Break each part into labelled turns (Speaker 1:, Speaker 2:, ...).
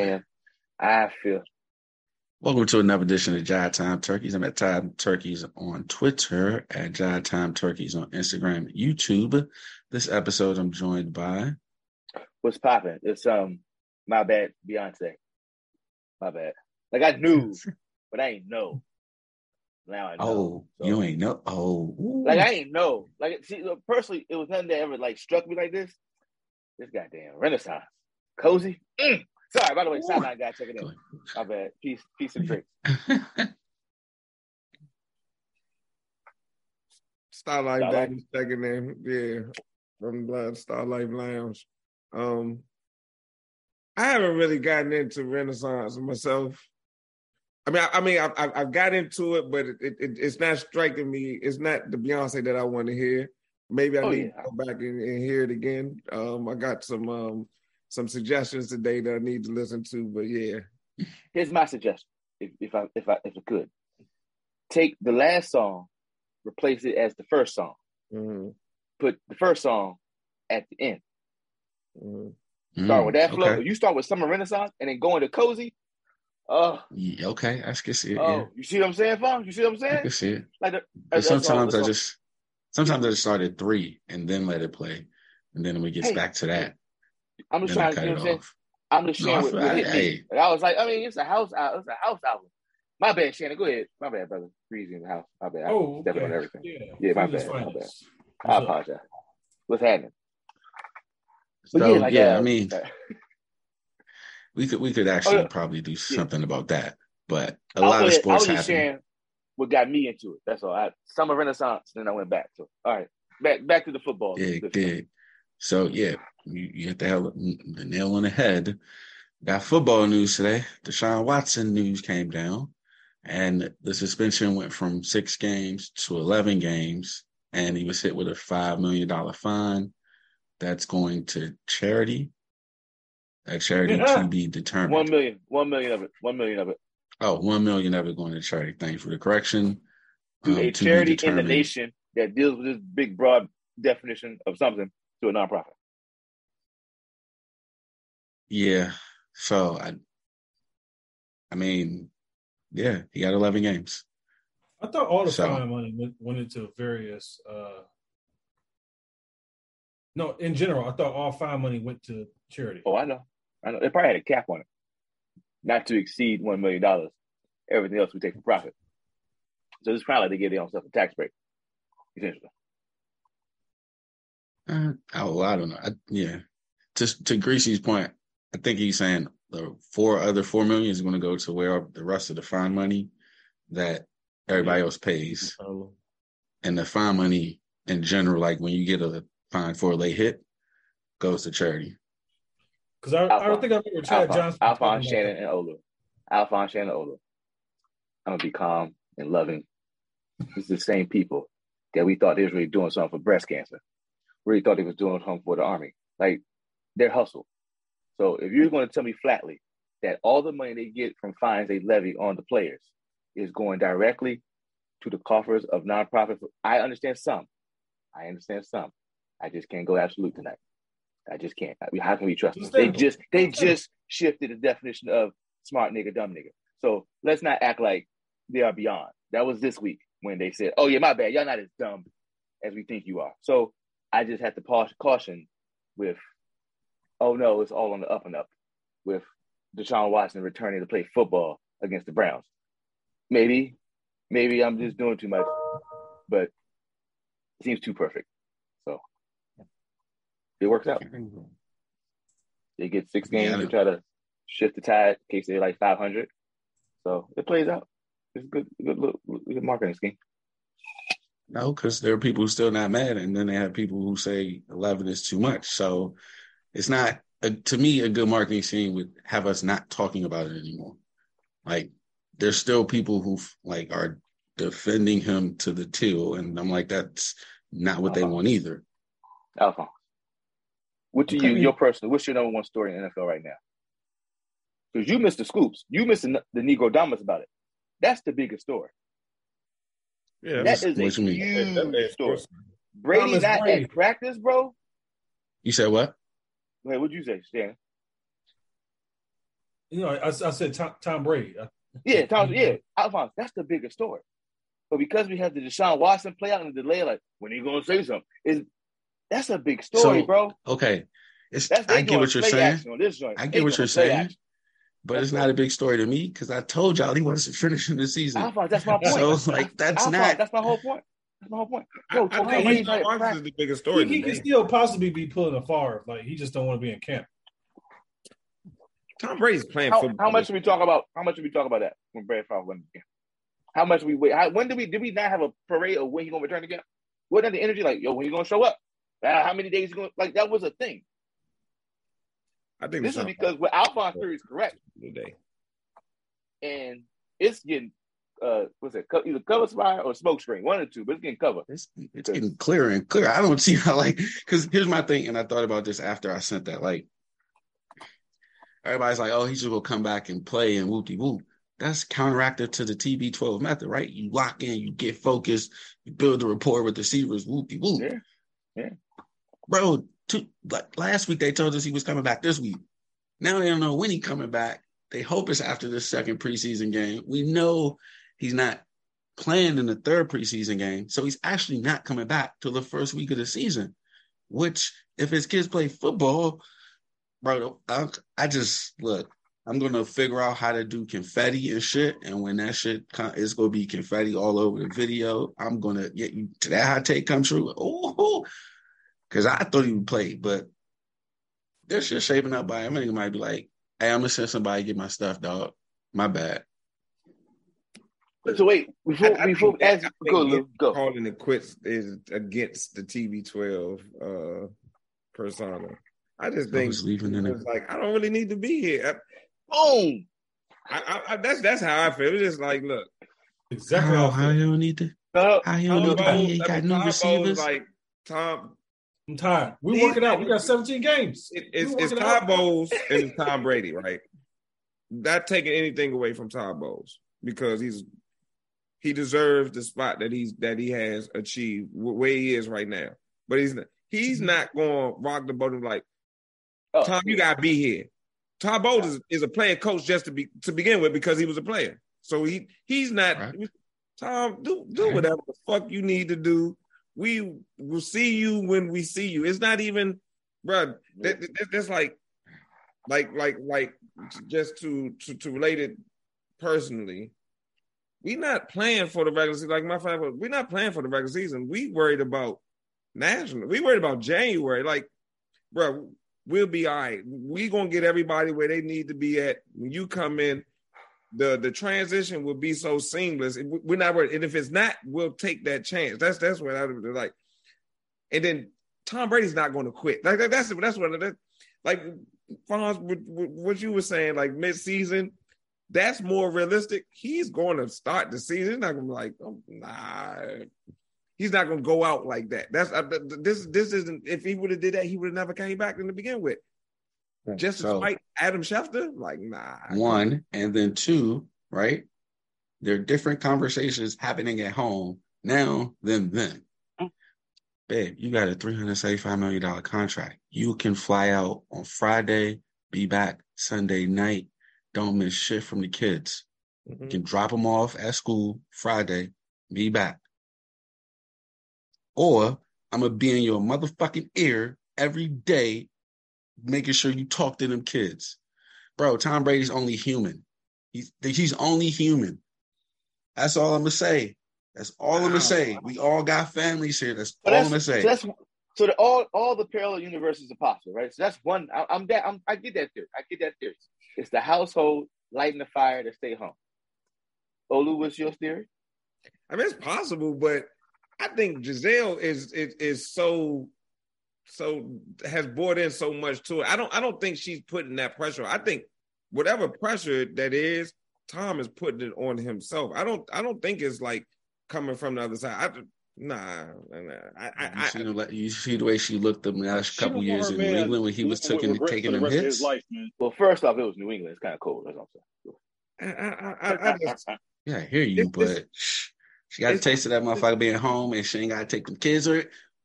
Speaker 1: jam. I feel.
Speaker 2: Welcome to another edition of Jive Time Turkeys. I'm at Time Turkeys on Twitter, at Jive Time Turkeys on Instagram, YouTube. This episode, I'm joined by.
Speaker 1: What's popping? It's um, my bad, Beyonce. My bad. Like I knew, but I ain't know. Now I know.
Speaker 2: Oh, so. you ain't know. Oh,
Speaker 1: Ooh. like I ain't know. Like see, personally, it was nothing that ever like struck me like this. This goddamn Renaissance, cozy. Mm. Sorry, by the way, sideline guy checking in. My bad. Peace, peace and drinks.
Speaker 3: Starlight, Starlight. Daddy checking in. Yeah, from the Starlight Lounge. Um, I haven't really gotten into Renaissance myself. I mean, I, I mean, I, I, I, got into it, but it, it, it's not striking me. It's not the Beyonce that I want to hear. Maybe I oh, need yeah. to go back and, and, hear it again. Um, I got some um, some suggestions today that I need to listen to. But yeah,
Speaker 1: here's my suggestion: if, if I if I if I could take the last song, replace it as the first song, mm-hmm. put the first song at the end. Mm-hmm. Start with that mm, flow. Okay. You start with Summer Renaissance and then go into Cozy. Oh,
Speaker 2: yeah, okay, I can see it.
Speaker 1: Oh,
Speaker 2: yeah.
Speaker 1: you see what I'm saying, Fong? You see what I'm saying? I
Speaker 2: can see it. Like the, sometimes I just sometimes I just start at three and then let it play, and then we get hey, back to that.
Speaker 1: I'm just trying to, you know what I'm saying? I'm just sharing no, what, hey. I was like, I mean, it's a house out It's a house album. My bad, Shannon. Go ahead. My bad, brother. Freezing in the house. My bad. Oh, okay. on everything. Yeah, yeah my bad. My bad. I apologize. What's happening?
Speaker 2: So, yeah, like, yeah uh, I mean, we could we could actually oh, yeah. probably do something yeah. about that. But a lot of sports I was happen.
Speaker 1: what got me into it. That's all. I, summer Renaissance, then I went back to. All right, back back to the football.
Speaker 2: Yeah, good. So yeah, you, you hit the, the nail on the head. Got football news today. Deshaun Watson news came down, and the suspension went from six games to 11 games, and he was hit with a $5 million fine. That's going to charity. That charity yeah. to be determined.
Speaker 1: One million. One million of it. One million of it.
Speaker 2: Oh, one million of it going to charity. Thank you for the correction.
Speaker 1: To um, a to charity in the nation that deals with this big, broad definition of something to a nonprofit.
Speaker 2: Yeah. So I I mean, yeah, he got eleven games.
Speaker 4: I thought all the so, fine money went, went into various uh no, in general, I thought all fine money went to charity.
Speaker 1: Oh, I know. I know. They probably had a cap on it. Not to exceed one million dollars. Everything else we take for profit. So it's probably like they give their own stuff a tax break, essentially.
Speaker 2: Uh, oh, I don't know. I, yeah. To to Greasy's point, I think he's saying the four other four million is going to go to where the rest of the fine money that everybody else pays, and the fine money in general, like when you get a fine for a late hit, goes to charity.
Speaker 4: Because I, I don't think I remember Chad Johnson.
Speaker 1: Alphonse Shannon and Ola. Alphonse Shannon and Ola. I'm gonna be calm and loving. It's the same people that we thought they was really doing something for breast cancer. Really thought they was doing something for the army. Like their hustle. So if you're going to tell me flatly that all the money they get from fines they levy on the players is going directly to the coffers of nonprofits, I understand some. I understand some. I just can't go absolute tonight. I just can't. How can we trust them? They just they just shifted the definition of smart nigga, dumb nigga. So let's not act like they are beyond. That was this week when they said, "Oh yeah, my bad. Y'all not as dumb as we think you are." So I just have to pause caution with oh no, it's all on the up and up with Deshaun Watson returning to play football against the Browns. Maybe, maybe I'm just doing too much, but it seems too perfect. So it works out. They get six games yeah. to try to shift the tide in case they're like 500. So it plays out. It's a good, good, look good marketing scheme.
Speaker 2: No, because there are people who still not mad, and then they have people who say 11 is too much. So it's not a, to me a good marketing scheme would have us not talking about it anymore. Like there's still people who like are defending him to the till, and I'm like that's not what they uh-huh. want either.
Speaker 1: Alphonse, what do you your personal? What's your number one story in NFL right now? Because you missed the scoops, you missed the, the Negro Damas about it. That's the biggest story. Yeah, that is a huge story. Brady not Brady. at practice, bro.
Speaker 2: You said what?
Speaker 1: Wait, what'd you say, Stan?
Speaker 4: You know, I, I said Tom, Tom Brady.
Speaker 1: Yeah, Tom. Yeah, Alphonse. That's the bigger story. But because we have the Deshaun Watson play out in the delay, like when are you gonna say something? Is that's a big story,
Speaker 2: So,
Speaker 1: bro.
Speaker 2: Okay, it's I get what you're saying.
Speaker 1: on this joint.
Speaker 2: I
Speaker 1: They
Speaker 2: get what you're saying,
Speaker 1: action.
Speaker 2: But
Speaker 1: That's
Speaker 2: it's not a big story to me because I told y'all he wants to finish in the season.
Speaker 1: Alphonse, that's my point.
Speaker 2: So like that's
Speaker 1: Alphonse,
Speaker 2: not.
Speaker 1: that's my whole point. That's my whole point.
Speaker 3: I,
Speaker 1: Yo,
Speaker 3: I
Speaker 1: Tom
Speaker 3: think
Speaker 1: Brady's
Speaker 3: he's
Speaker 1: not at
Speaker 3: Watson
Speaker 1: practice.
Speaker 3: is the biggest
Speaker 4: He,
Speaker 3: story.
Speaker 4: he can still possibly be pulling a Favre. Like he just don't want to be in camp.
Speaker 3: Tom Brady's playing
Speaker 1: How,
Speaker 3: football.
Speaker 1: how much did we talk about? How much did we talk about that when Brett Favre went again? How much we wait? How, when did we did we not have a parade of when he gonna return again? Wasn't that the energy like, yo, when you gonna show up? Uh, how many days you gonna like? That was a thing.
Speaker 3: I think
Speaker 1: This is because what Alphonse theory is correct,
Speaker 3: today.
Speaker 1: and it's getting uh, what's it? Either cover fire or smoke screen, one or two, but it's getting covered.
Speaker 2: It's, it's getting clearer and clearer. I don't see how like because here's my thing, and I thought about this after I sent that. Like everybody's like, "Oh, he's just gonna come back and play and whoop de whoop." That's counteractive to the TB12 method, right? You lock in, you get focused, you build a rapport with the receivers, whoop de whoop.
Speaker 1: Yeah, yeah.
Speaker 2: Bro, two, last week they told us he was coming back this week. Now they don't know when he's coming back. They hope it's after the second preseason game. We know he's not playing in the third preseason game, so he's actually not coming back till the first week of the season. Which, if his kids play football, bro, I, I just look. I'm gonna figure out how to do confetti and shit, and when that shit it's gonna be confetti all over the video. I'm gonna get you to that hot take come true. Oh, because I thought he would play, but this shit shaping up by him. I think might be like, hey, I'm gonna send somebody to get my stuff, dog. My bad.
Speaker 1: So wait, before
Speaker 3: I- I
Speaker 1: before
Speaker 3: think-
Speaker 1: as go
Speaker 3: think
Speaker 1: Lou, go.
Speaker 3: Calling it quits is against the TB12 uh, persona. I just
Speaker 2: I
Speaker 3: think
Speaker 2: was leaving in
Speaker 3: it's
Speaker 2: a,
Speaker 3: like I don't really need to be here.
Speaker 1: Boom.
Speaker 3: I, I, I, that's that's how I feel. It's just like, look,
Speaker 4: Exactly.
Speaker 2: how,
Speaker 4: how I
Speaker 2: you don't need to,
Speaker 1: Uh,
Speaker 2: how you don't need to
Speaker 3: Bowles-
Speaker 2: be here. Got new receivers.
Speaker 3: like Tom.
Speaker 4: I'm tired. We
Speaker 3: These
Speaker 4: working out. We got 17 games.
Speaker 3: It, it's
Speaker 4: We
Speaker 3: it's
Speaker 4: working
Speaker 3: Todd
Speaker 4: out.
Speaker 3: Bowles and it's Tom Brady, right? Not taking anything away from Todd Bowles because he's he deserves the spot that he's that he has achieved where he is right now. But he's mm-hmm. not, he's not going to rock the boat and like
Speaker 1: oh,
Speaker 3: Tom, you gotta be here. Todd Bowles is, is a player coach just to be to begin with because he was a player. So he he's not
Speaker 2: Right.
Speaker 3: Tom, do do whatever the fuck you need to do. We will see you when we see you. It's not even, bro. That, that- that's like, like, like, like, just to to, to relate it personally. We not playing for the regular season. Like my father, we're not playing for the regular season. We worried about national. We worried about January. Like, bro, we'll be all right. We gonna get everybody where they need to be at. When you come in, the the transition will be so seamless. We- We're not worried. And if it's not, we'll take that chance. That's that's what I would like. And then Tom Brady's not going to quit. Like that- that's that's what that, like Fonz, what, you were saying, like mid season. That's more realistic. He's going to start the season. He's not going to be like, oh, nah. He's not going to go out like that. That's uh, th- th- this. This isn't. If he would have did that, he would have never came back in to begin with. Just to
Speaker 2: So-
Speaker 3: spite Adam Schefter, like nah.
Speaker 2: One, and then two, right? There are different conversations happening at home now than then. Babe, you got a $375 million contract. You can fly out on Friday, be back Sunday night. Don't miss shit from the kids. You
Speaker 3: Mhm.
Speaker 2: can drop them off at school Friday, be back. Or I'm going to be in your motherfucking ear every day, making sure you talk to them kids. Bro, Tom Brady's only human. He's, he's only human. That's all I'm going to say. That's all I'm gonna say. We all got families here. That's
Speaker 1: But
Speaker 2: all I'm going to say.
Speaker 1: So that's so that all all the parallel universes are possible, right? So that's one. I, I'm that. I'm, I get that theory. I get that theory. It's the household lighting the fire to stay home. Olu, what's your theory?
Speaker 3: I mean, it's possible, but I think Gisele is is is so so has brought in so much to it. I don't I don't think she's putting that pressure. I think whatever pressure that is, Tom is putting it on himself. I don't I don't think it's like coming from the other side. I, nah, nah, I, I,
Speaker 2: you, see
Speaker 3: I,
Speaker 2: the, you see the way she looked the last couple years in New England when he was
Speaker 5: living
Speaker 2: taking
Speaker 5: with
Speaker 2: taking
Speaker 5: for the
Speaker 2: them hits.
Speaker 5: his life, man.
Speaker 1: Well, first off, it was New England. It's kind of cold. That's what I'm saying.
Speaker 3: I, I, I, I just
Speaker 2: Yeah, I hear you,
Speaker 3: It's- it's-
Speaker 2: but shh, she got a taste of that motherfucker being home and she ain't got to take them kids or.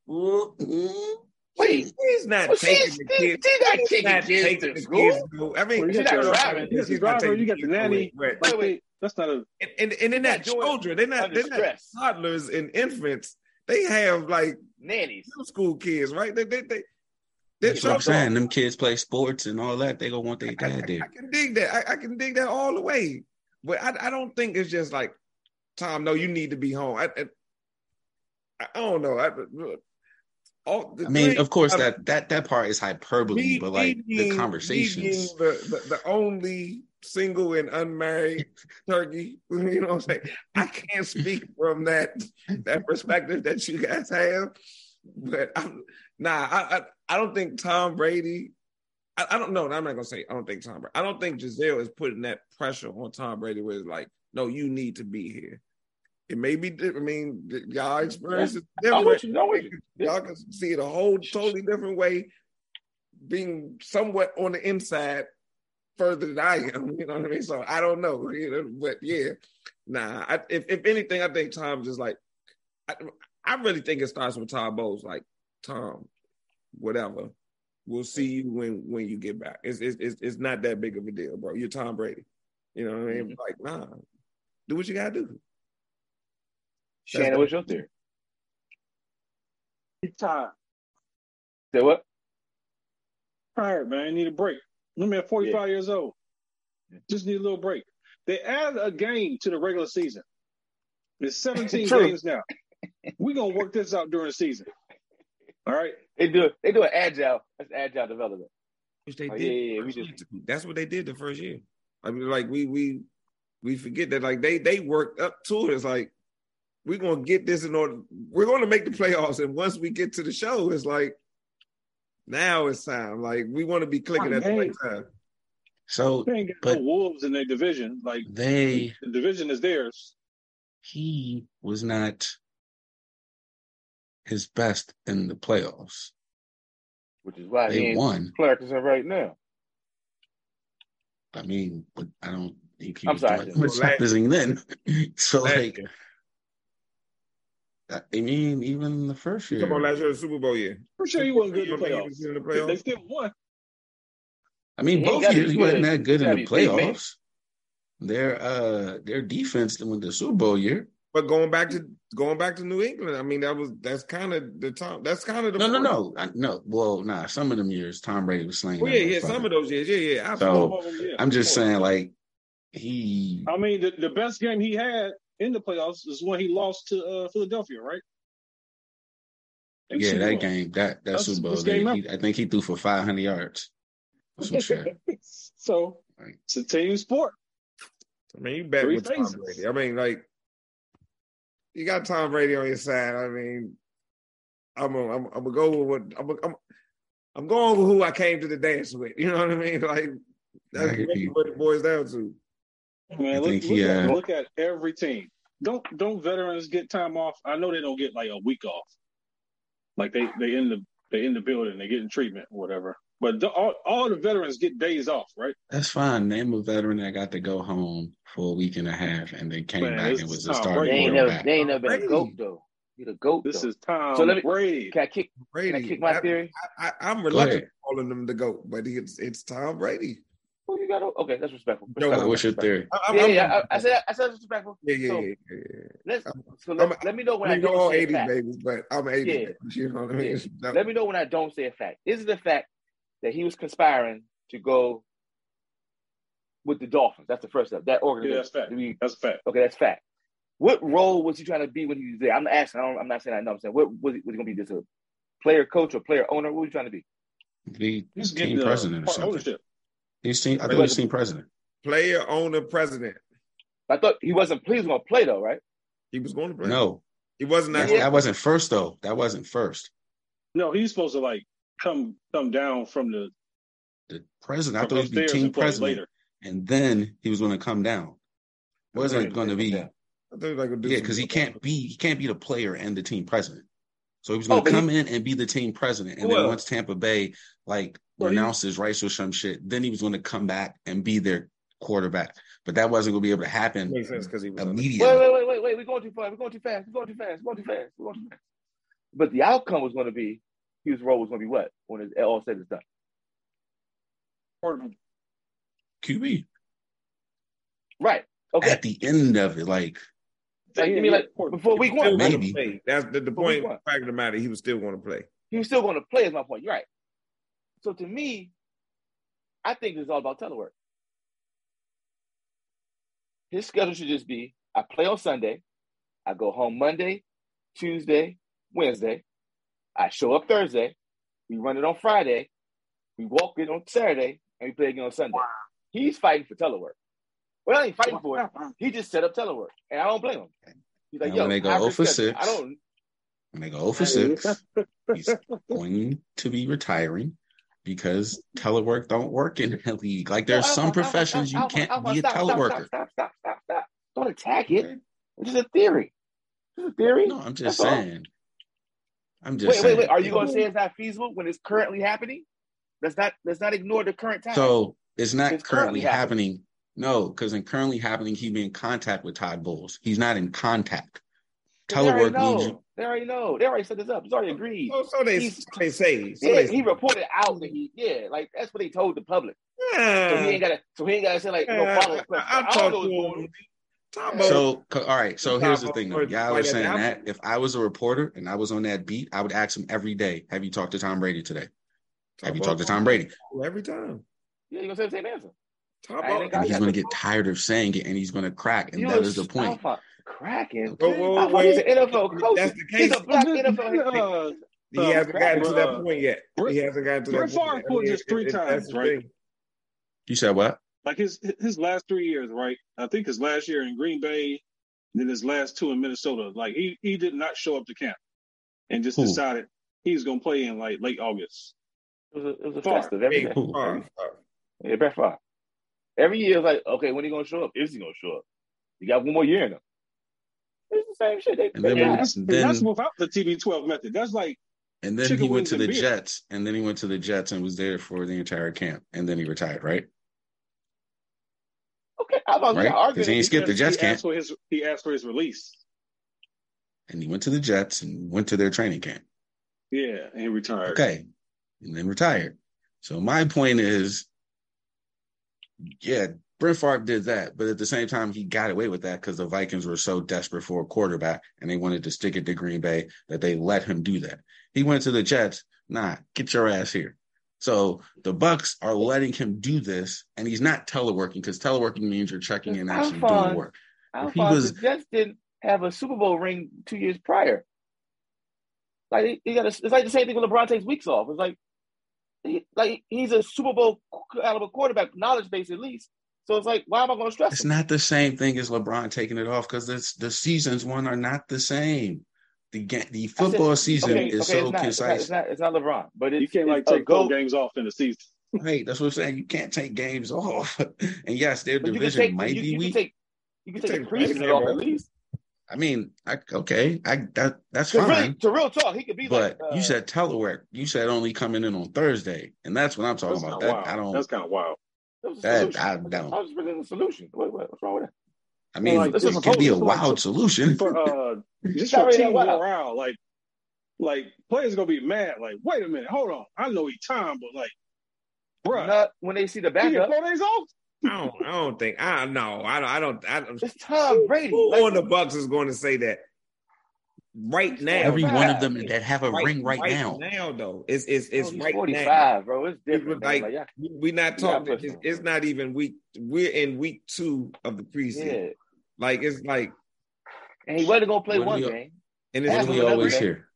Speaker 2: Ooh, ooh.
Speaker 3: Wait, he's not well, taking she's, the kids. She's not taking, not kids taking to school. Kids, I mean, well,
Speaker 4: she's not driving. She's, she's driving. You got the nanny. Wait, wait, wait. That's not a.
Speaker 3: And, and, and they're not children. They're not. They're not toddlers and infants. They have like
Speaker 1: nannies,
Speaker 3: middle school kids, right? They, they, they,
Speaker 2: that's what I'm saying. Them kids play sports and all that. They gonna want their dad there.
Speaker 3: I, can dig that. I, I, can dig that all the way. But I, I don't think it's just like Tom. No, you need to be home. I, I, I don't know. Oh, I,
Speaker 2: all, I mean, of course, that that that part is hyperbole, me, but like me, the conversations.
Speaker 3: The, the, the only single and unmarried turkey, you know what I'm saying? I can't speak from that that perspective that you guys have, but I'm, nah, I, I I don't think Tom Brady. I, I, don't know. I'm not gonna say I don't think Tom. Brady. I don't think Gisele is putting that pressure on Tom Brady, where it's like, no, you need to be here. It may be. different. I mean, y'all experience is different. You, know y'all can see it a whole totally different way, being somewhat on the inside further than I am. You know what I mean? So I don't know. You know, but yeah, nah. I, if if anything, I think Tom's just like. I, I really think it starts with Tom Bowles. Like Tom, whatever. We'll see you when when you get back. It's it's it's not that big of a deal, bro. You're Tom Brady. You know what I mean? Mm-hmm. Like, nah, do what you gotta do.
Speaker 1: Shannon, what's your theory?
Speaker 4: Tired.
Speaker 1: Say what?
Speaker 4: Tired, man. I need a break. I'm at 45 yeah. years old. Just need a little break. They add a game to the regular season. It's 17 games now. We're gonna work this out during the season. All right.
Speaker 1: They do they do an agile. That's agile development.
Speaker 3: Which they oh, did. Yeah, yeah, we just that's what they did the first year. I mean, like we we we forget that like they they worked up to it. It's like we're gonna get this in order. We're gonna make the playoffs, and once we get to the show, it's like now it's time. Like we want to be clicking at the right time.
Speaker 2: So,
Speaker 4: they ain't got but no wolves in their division. Like
Speaker 2: they,
Speaker 4: the division is theirs.
Speaker 2: He was not his best in the playoffs.
Speaker 1: Which is why they he won. Clarkson right now.
Speaker 2: I mean, but I don't think he I'm was sorry, doing much practicing then. so like, I mean, even the first year.
Speaker 3: Come on, last year the Super Bowl year.
Speaker 4: For sure, he wasn't good in the playoffs. In the playoffs. They still won.
Speaker 2: I mean, both years he wasn't that good in the playoffs. Their uh their defense went the Super Bowl year.
Speaker 3: But going back to going back to New England, I mean that was that's kind of the time. That's kind of the
Speaker 2: no, no, no, I, no. Well, nah. Some of them years, Tom Brady was slaying.
Speaker 3: Oh yeah, yeah. Some of those years, yeah, yeah.
Speaker 2: Absolutely. So yeah, I'm just saying, like he.
Speaker 4: I mean, the, the best game he had in the playoffs is when he lost to uh, Philadelphia, right?
Speaker 2: In yeah, that game, that that Super Bowl, game he, I think he threw for 500 yards.
Speaker 4: so it's a team sport.
Speaker 3: I mean, you bet with Tom Brady. I mean, like you got Tom Brady on your side. I mean, I'm a, I'm, I'm gonna go with what I'm, a, I'm I'm going with who I came to the dance with. You know what I mean? Like that's what it boils down to.
Speaker 4: Man, look, look, he, uh... at, look at every team. Don't don't veterans get time off? I know they don't get like a week off. Like they they in the they in the building, they getting treatment or whatever. But the, all, all the veterans get days off, right?
Speaker 2: That's fine. Name a veteran that got to go home for a week and a half and then came Man, back and was a starting they ain't
Speaker 1: never, They ain't never been a goat though. You're the goat.
Speaker 4: This
Speaker 1: though.
Speaker 4: is Tom so let me, Brady.
Speaker 1: Can I kick? Brady. Can I kick my theory?
Speaker 3: I, am reluctant calling them the goat, but it's it's Tom Brady.
Speaker 1: Oh, you got okay. That's respectful.
Speaker 2: respectful. No, what's your theory?
Speaker 1: I, yeah, yeah. I, I, said I said respectful. Yeah, yeah, so, yeah, yeah, Let's so let, let, me know when I don't say 80 a fact. Babies,
Speaker 3: but I'm 80. Yeah. You know what I mean?
Speaker 1: Yeah. Let me know when I don't say a fact. Is it the fact that he was conspiring to go with the Dolphins. That's the first step. That organization.
Speaker 4: Yeah, that's fact. We, that's fact.
Speaker 1: Okay, that's fact. What role was he trying to be when he was there? I'm asking. I am not saying I know. I'm saying what was he, was he going to be? Just a player, coach, or player owner? What was he trying to be?
Speaker 2: The He's team uh, president or something. Ownership. He's team. I thought he was team president.
Speaker 3: Player, owner, president.
Speaker 1: I thought he wasn't. He was going to play though, right?
Speaker 3: He was going to play.
Speaker 2: No,
Speaker 3: he wasn't.
Speaker 2: That, that wasn't first though. That wasn't first.
Speaker 4: No, he's supposed to like come come down from the
Speaker 2: the president. I thought he would be team president, later. and then he was going to come down. Wasn't going to be. Yeah, because he can't be he can't be the player and the team president. So he was going to oh, come he, in and be the team president, and well, then once Tampa Bay like well, renounces rights or some shit, then he was going to come back and be their quarterback. But that wasn't going to be able to happen because he was immediately.
Speaker 1: Wait, wait, wait, wait, wait! We're going too far. We're going too fast. We're going too fast. We're going too fast. We're going too fast. But the outcome was going to be his role was going to be what when it's all said and done?
Speaker 2: QB.
Speaker 1: Right. Okay.
Speaker 2: At the end of it, like
Speaker 1: like, you mean like before week one?
Speaker 2: Maybe.
Speaker 3: That's the, the point. The fact of the matter, he was still going to play.
Speaker 1: He was still going to play. Is my point. You're right. So to me, I think it's all about telework. His schedule should just be: I play on Sunday, I go home Monday, Tuesday, Wednesday, I show up Thursday, we run it on Friday, we walk it on Saturday, and we play again on Sunday. He's fighting for telework. Well, I ain't fighting for it. He just set up telework, and I don't blame him. He's like,
Speaker 2: And
Speaker 1: yo,
Speaker 2: when they go 0 for
Speaker 1: schedule.
Speaker 2: 6.
Speaker 1: I don't.
Speaker 2: when they go 0 for 6, he's going to be retiring because telework don't work in the league. Like there's some professions you can't be a teleworker.
Speaker 1: Stop, stop, stop, stop, Don't attack it. It's just a theory. It's a theory.
Speaker 2: No, I'm just saying. I'm just
Speaker 1: Wait,
Speaker 2: saying.
Speaker 1: wait, wait. Are you going to say it's not feasible when it's currently happening? Let's not let's not ignore the current time.
Speaker 2: So it's not currently happening. No, because in currently happening, he'd be in contact with Todd Bowles. He's not in contact. Telework means you,
Speaker 1: They already know. They already set this up. It's already agreed.
Speaker 3: Oh, so they
Speaker 1: He's-
Speaker 3: they say. So
Speaker 1: Yeah,
Speaker 3: they
Speaker 1: he reported out that he yeah, like that's what they told the public. So he ain't gotta so he ain't gotta say like you know
Speaker 3: Yeah,
Speaker 1: follow
Speaker 3: I,
Speaker 1: up question.
Speaker 3: I, I
Speaker 1: I don't
Speaker 3: talked
Speaker 1: know
Speaker 3: to
Speaker 1: what's
Speaker 3: him.
Speaker 1: on.
Speaker 3: Talk about
Speaker 2: So, all right. So here's the thing, though.
Speaker 3: first
Speaker 2: Y'all
Speaker 3: fight
Speaker 2: are saying that if I was a reporter and I was on that beat, I would ask him every day, "Have you talked to Tom Brady today? Have you talked to Tom Brady?"
Speaker 3: every time?
Speaker 1: Yeah, you gonna say the same answer.
Speaker 3: Talk
Speaker 1: I ain't
Speaker 3: about
Speaker 1: got
Speaker 2: And he's going to get tired of saying it, and he's going to crack, and
Speaker 1: You
Speaker 2: that the point.
Speaker 1: Alpha cracking.
Speaker 3: Whoa, whoa,
Speaker 1: Alpha,
Speaker 3: wait.
Speaker 1: he's an NFL coach.
Speaker 3: That's the case.
Speaker 1: He's a black NFL head coach.
Speaker 3: He hasn't gotten to that point yet. He hasn't gotten to
Speaker 4: Brett
Speaker 3: that point.
Speaker 4: Favre
Speaker 3: yet.
Speaker 4: pulled this three
Speaker 3: that's
Speaker 4: times, right?
Speaker 2: You said what?
Speaker 4: like his his last three years, right? I think his last year in Green Bay, then his last two in Minnesota. Like he he did not show up to camp, and just
Speaker 2: Who?
Speaker 4: decided he's gonna play in like late August.
Speaker 1: It was a, it was a
Speaker 4: Favre.
Speaker 1: festive every
Speaker 3: Big
Speaker 1: day.
Speaker 3: Favre, Favre.
Speaker 1: Yeah, Brett Favre. Every year it's like, okay, when he gonna show up? Is he gonna show up? You got one more year in him. It's the same shit. They,
Speaker 2: And then
Speaker 4: Yeah, that's,
Speaker 2: then-
Speaker 4: that's without the TB12 method. That's like
Speaker 2: And then he went to the
Speaker 4: beer.
Speaker 2: Jets, and then he went to the Jets and was there for the entire camp, and then he retired, right?
Speaker 1: okay, I'm about to
Speaker 2: Right?
Speaker 1: argue.
Speaker 2: 'Cause he skipped the Jets
Speaker 4: he
Speaker 2: camp,
Speaker 4: asked for his he asked for his release.
Speaker 2: and he went to the Jets and went to their training camp.
Speaker 4: Yeah, and he retired.
Speaker 2: Okay, and then retired. So my point is, yeah, Brett Favre did that, but at the same time, he got away with that because the Vikings were so desperate for a quarterback and they wanted to stick it to Green Bay that they let him do that. He went to the Jets. Nah, get your ass here. So the Bucks are letting him do this, and he's not teleworking because teleworking means you're checking in and actually doing
Speaker 1: Alphonse-
Speaker 2: the work.
Speaker 1: Alphonse,
Speaker 2: he was-
Speaker 1: the Jets didn't have a Super Bowl ring two years prior. Like he, he got a, it's like the same thing when LeBron takes weeks off. It's like he, like he's a Super Bowl caliber quarterback, knowledge base at least. So it's like, why am I going to stress
Speaker 2: It's
Speaker 1: him?
Speaker 2: not the same thing as LeBron taking it off because the seasons one are not the same. The the
Speaker 1: I said-
Speaker 2: football season
Speaker 1: okay,
Speaker 2: is
Speaker 1: okay,
Speaker 2: so
Speaker 1: it's not, it's not,
Speaker 2: concise.
Speaker 1: it's not, it's not LeBron, but it's,
Speaker 4: You can't like
Speaker 1: it's
Speaker 4: take four games off in the season.
Speaker 2: Hey, that's what I'm saying. You can't take games off. and yes, their
Speaker 1: But you can
Speaker 2: division
Speaker 1: take,
Speaker 2: might
Speaker 1: you,
Speaker 2: be
Speaker 1: you can
Speaker 2: weak.
Speaker 1: take, you can
Speaker 3: You
Speaker 1: take
Speaker 3: take
Speaker 1: preseason
Speaker 3: Brady
Speaker 1: off
Speaker 3: off.
Speaker 1: at least.
Speaker 2: I mean, I, okay, I that that's
Speaker 1: To
Speaker 2: fine.
Speaker 1: really, to real talk, he could be
Speaker 2: but
Speaker 1: like. Uh,
Speaker 2: you said telework. You said only coming in on Thursday, and that's what I'm talking about. That
Speaker 4: of
Speaker 2: I don't.
Speaker 4: That's kind of wild.
Speaker 1: It was
Speaker 2: that-
Speaker 1: solution.
Speaker 2: I don't.
Speaker 1: I was just presenting a solution. What, what, what's wrong with that?
Speaker 2: I mean,
Speaker 4: like, this is
Speaker 2: could be a wild solution.
Speaker 4: For uh, just
Speaker 1: It's
Speaker 4: for
Speaker 1: already
Speaker 4: team
Speaker 1: wild.
Speaker 4: morale, like like players gonna be mad. Like, wait a minute, hold on. I know he time, but like, bruh,
Speaker 1: Not when they see the
Speaker 4: he get
Speaker 1: backup.
Speaker 4: four days off.
Speaker 3: I don't. I don't think. I no. I don't. I don't. I.
Speaker 1: It's Tom Brady.
Speaker 3: Who
Speaker 1: Like,
Speaker 3: on the Bucks is going to say that right now?
Speaker 2: Every
Speaker 1: Right.
Speaker 2: one of them that have a ring right, now.
Speaker 3: Now though, it's it's it's
Speaker 1: he's
Speaker 3: right
Speaker 1: 45,
Speaker 3: now.
Speaker 1: bro. It's different.
Speaker 3: like,
Speaker 1: man. Like,
Speaker 3: we- we not talking.
Speaker 1: push
Speaker 3: It's, it's not even week. We're in week two of the preseason.
Speaker 1: yeah.
Speaker 3: Like it's like,
Speaker 1: And he wasn't going to play one
Speaker 2: you-
Speaker 1: game.
Speaker 3: and
Speaker 2: What
Speaker 3: it's
Speaker 1: That's
Speaker 2: do we always
Speaker 1: every-
Speaker 2: hear?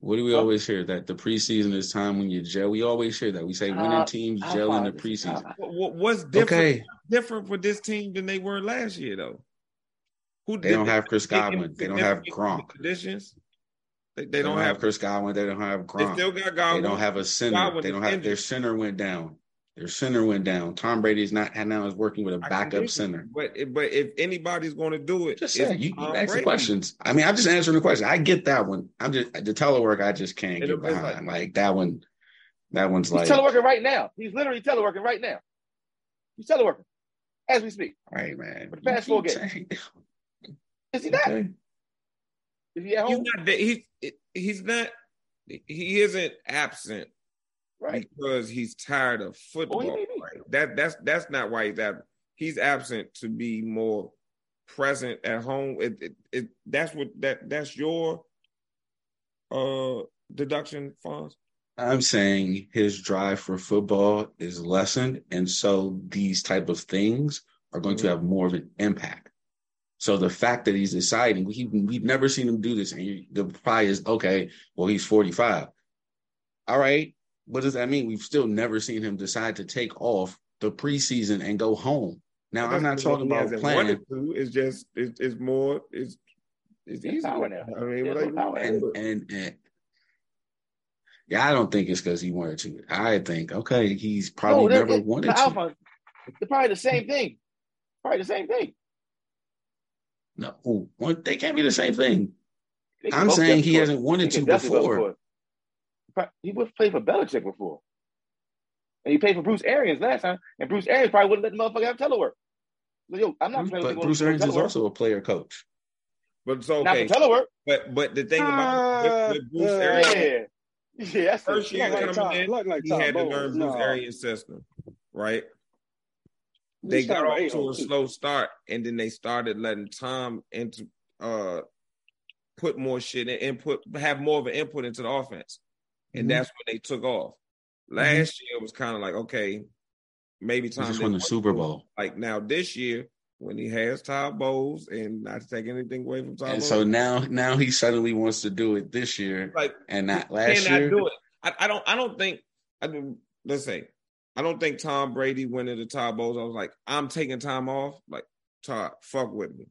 Speaker 2: What do we always hear? That the preseason is time when you gel. We always hear that. We say winning
Speaker 1: Uh,
Speaker 2: teams
Speaker 1: I
Speaker 2: gel in the preseason.
Speaker 3: what, what- what's different
Speaker 2: Okay,
Speaker 3: different for this team than they were last year though. Who
Speaker 2: they
Speaker 3: did
Speaker 2: don't have Chris
Speaker 3: make
Speaker 2: Godwin. They don't have
Speaker 3: significant
Speaker 2: Gronk.
Speaker 3: Additions. They,
Speaker 2: They,
Speaker 3: they
Speaker 2: don't, have Chris Godwin. They don't have Gronk.
Speaker 3: They still got Godwin.
Speaker 2: They don't have a center.
Speaker 3: Godwin
Speaker 2: They don't
Speaker 3: is
Speaker 2: have their
Speaker 3: injured.
Speaker 2: center went down. Their center went down. Tom Brady's not now is working with a backup
Speaker 3: dig
Speaker 2: center.
Speaker 3: But but if anybody's going to do it,
Speaker 2: Just
Speaker 3: it's
Speaker 2: saying, you, you ask questions. I mean, I'm just answering the question. I get that one. I'm just the telework. I just can't
Speaker 3: It'll
Speaker 2: get behind.
Speaker 3: like-
Speaker 2: Like, that one. That one's
Speaker 1: He's
Speaker 2: like
Speaker 1: teleworking right now. He's literally teleworking right now. He's teleworking as we speak.
Speaker 2: right, man.
Speaker 1: For the past
Speaker 2: You
Speaker 1: four games.
Speaker 2: Saying-
Speaker 1: Is he not?
Speaker 2: Okay.
Speaker 1: Is he at
Speaker 3: He's not. that- He's he's not. he isn't absent right. because he's tired of football. Oh, right? That that's that's not why he's absent. He's absent to be more present at home. It, it, it that's what that that's your uh deduction, Fonz.
Speaker 2: I'm saying his drive for football is lessened, and so these type of things are going mm-hmm. to have more of an impact. So the fact that he's deciding, he, we've never seen him do this, and you, the reply is, okay, well, he's 45. All right, what does that mean? We've still never seen him decide to take off the preseason and go home. Now, I'm not talking about playing.
Speaker 3: It's just, it's, it's more, it's, it's easy. I mean,
Speaker 2: and, and, and yeah, I don't think it's because he wanted to. I think okay, he's probably no, never wanted to. Alpha,
Speaker 1: they're probably the same thing. Probably the same thing.
Speaker 2: No, well, they can't be the same thing. I'm saying he hasn't wanted to before.
Speaker 1: He was played for Belichick before, and he played for Bruce Arians last time, and Bruce Arians probably wouldn't let the motherfucker have telework. yo, I'm not.
Speaker 2: Bruce, but Bruce Arians is also a player coach.
Speaker 3: But it's okay. Not for telework. But but the thing about uh, with, with Bruce uh, Arians, Yeah, first year coming like in, like he had to learn Bruce no. Arians system, right? They got off to a slow start, and then they started letting Tom into uh put more shit in, input, have more of an input into the offense, and mm-hmm. that's when they took off. Mm-hmm. Last mm-hmm. year was kind of like okay, maybe Tom
Speaker 2: just won the Super Bowl.
Speaker 3: Like now this year, when he has Todd Bowles and not to take anything away from Todd.
Speaker 2: And
Speaker 3: Bowles.
Speaker 2: so now, now he suddenly wants to do it this year, like and not last year.
Speaker 3: Do it. I, I, don't. I don't think. I mean, let's say, I don't think Tom Brady went into Todd Bowles. I was like, I'm taking time off. Like Todd, fuck with me.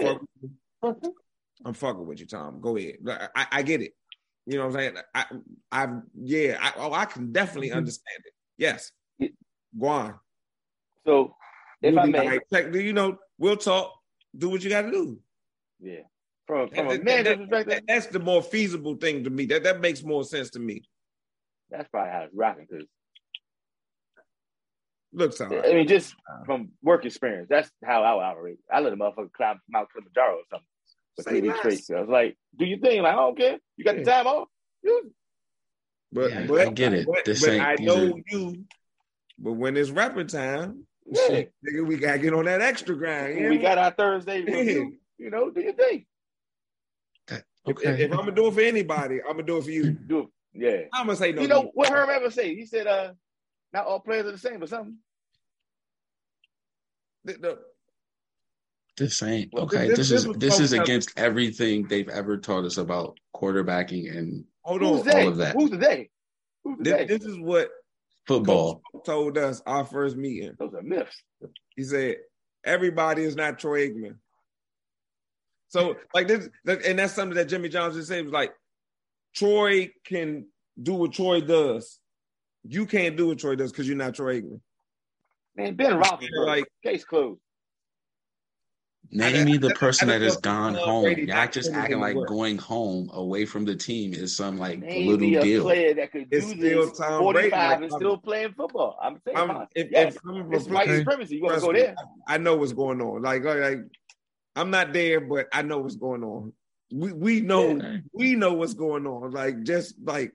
Speaker 3: Fuck with me. I'm fucking with you, Tom. Go ahead. I, I get it. You know what I'm saying? I, I, yeah. I, oh, I can definitely mm-hmm. understand it. Yes. Go on.
Speaker 1: So if I may,
Speaker 3: like, you know, we'll talk. Do what you got to do.
Speaker 1: Yeah. From, from a man that,
Speaker 3: that, that's the more feasible thing to me. That that makes more sense to me.
Speaker 1: That's probably how it's rocking because
Speaker 3: looks all right.
Speaker 1: I mean, just from work experience, that's how I would operate. I let a motherfucker climb Mount Kilimanjaro or something for three weeks straight. So I was like, "Do you think? Like, I don't care. You got yeah. the time off.
Speaker 2: But, yeah, but I get it.
Speaker 3: But, but I know are... you. But when it's rapping time, yeah. nigga, we gotta get on that extra grind.
Speaker 1: Yeah? We got our Thursday review. You know, do you think?
Speaker 3: Okay. If, if, I'm gonna do it for anybody, I'm gonna do it for you.
Speaker 1: Do it. Yeah.
Speaker 3: I'm gonna say no.
Speaker 1: You know what Herm ever say? He said, "Uh, not all players are the same, but something."
Speaker 2: The, the, this ain't well, okay. This, this, this is this is against everything they've ever taught us about quarterbacking and
Speaker 1: Hold on, Who's all of that. Who's the day?
Speaker 3: Who's the this, day? This is what
Speaker 2: football
Speaker 3: Coach told us our first meeting.
Speaker 1: Those are myths.
Speaker 3: He said everybody is not Troy Aikman. So like this, and that's something that Jimmy Johnson said was like, Troy can do what Troy does. You can't do what Troy does because you're not Troy Aikman.
Speaker 1: Man, Ben Roethlisberger, like case closed.
Speaker 2: Name me the person that has gone uh, home. Y'all just acting like going home away from the team is some like Name little
Speaker 1: a
Speaker 2: deal.
Speaker 1: Player that could do this Tom 45 and still playing football. I'm saying, I'm, if, yes, if I'm it's white supremacy. You want to go there?
Speaker 3: I know what's going on. Like, like I'm not there, but I know what's going on. We we know yeah. we know what's going on. Like just like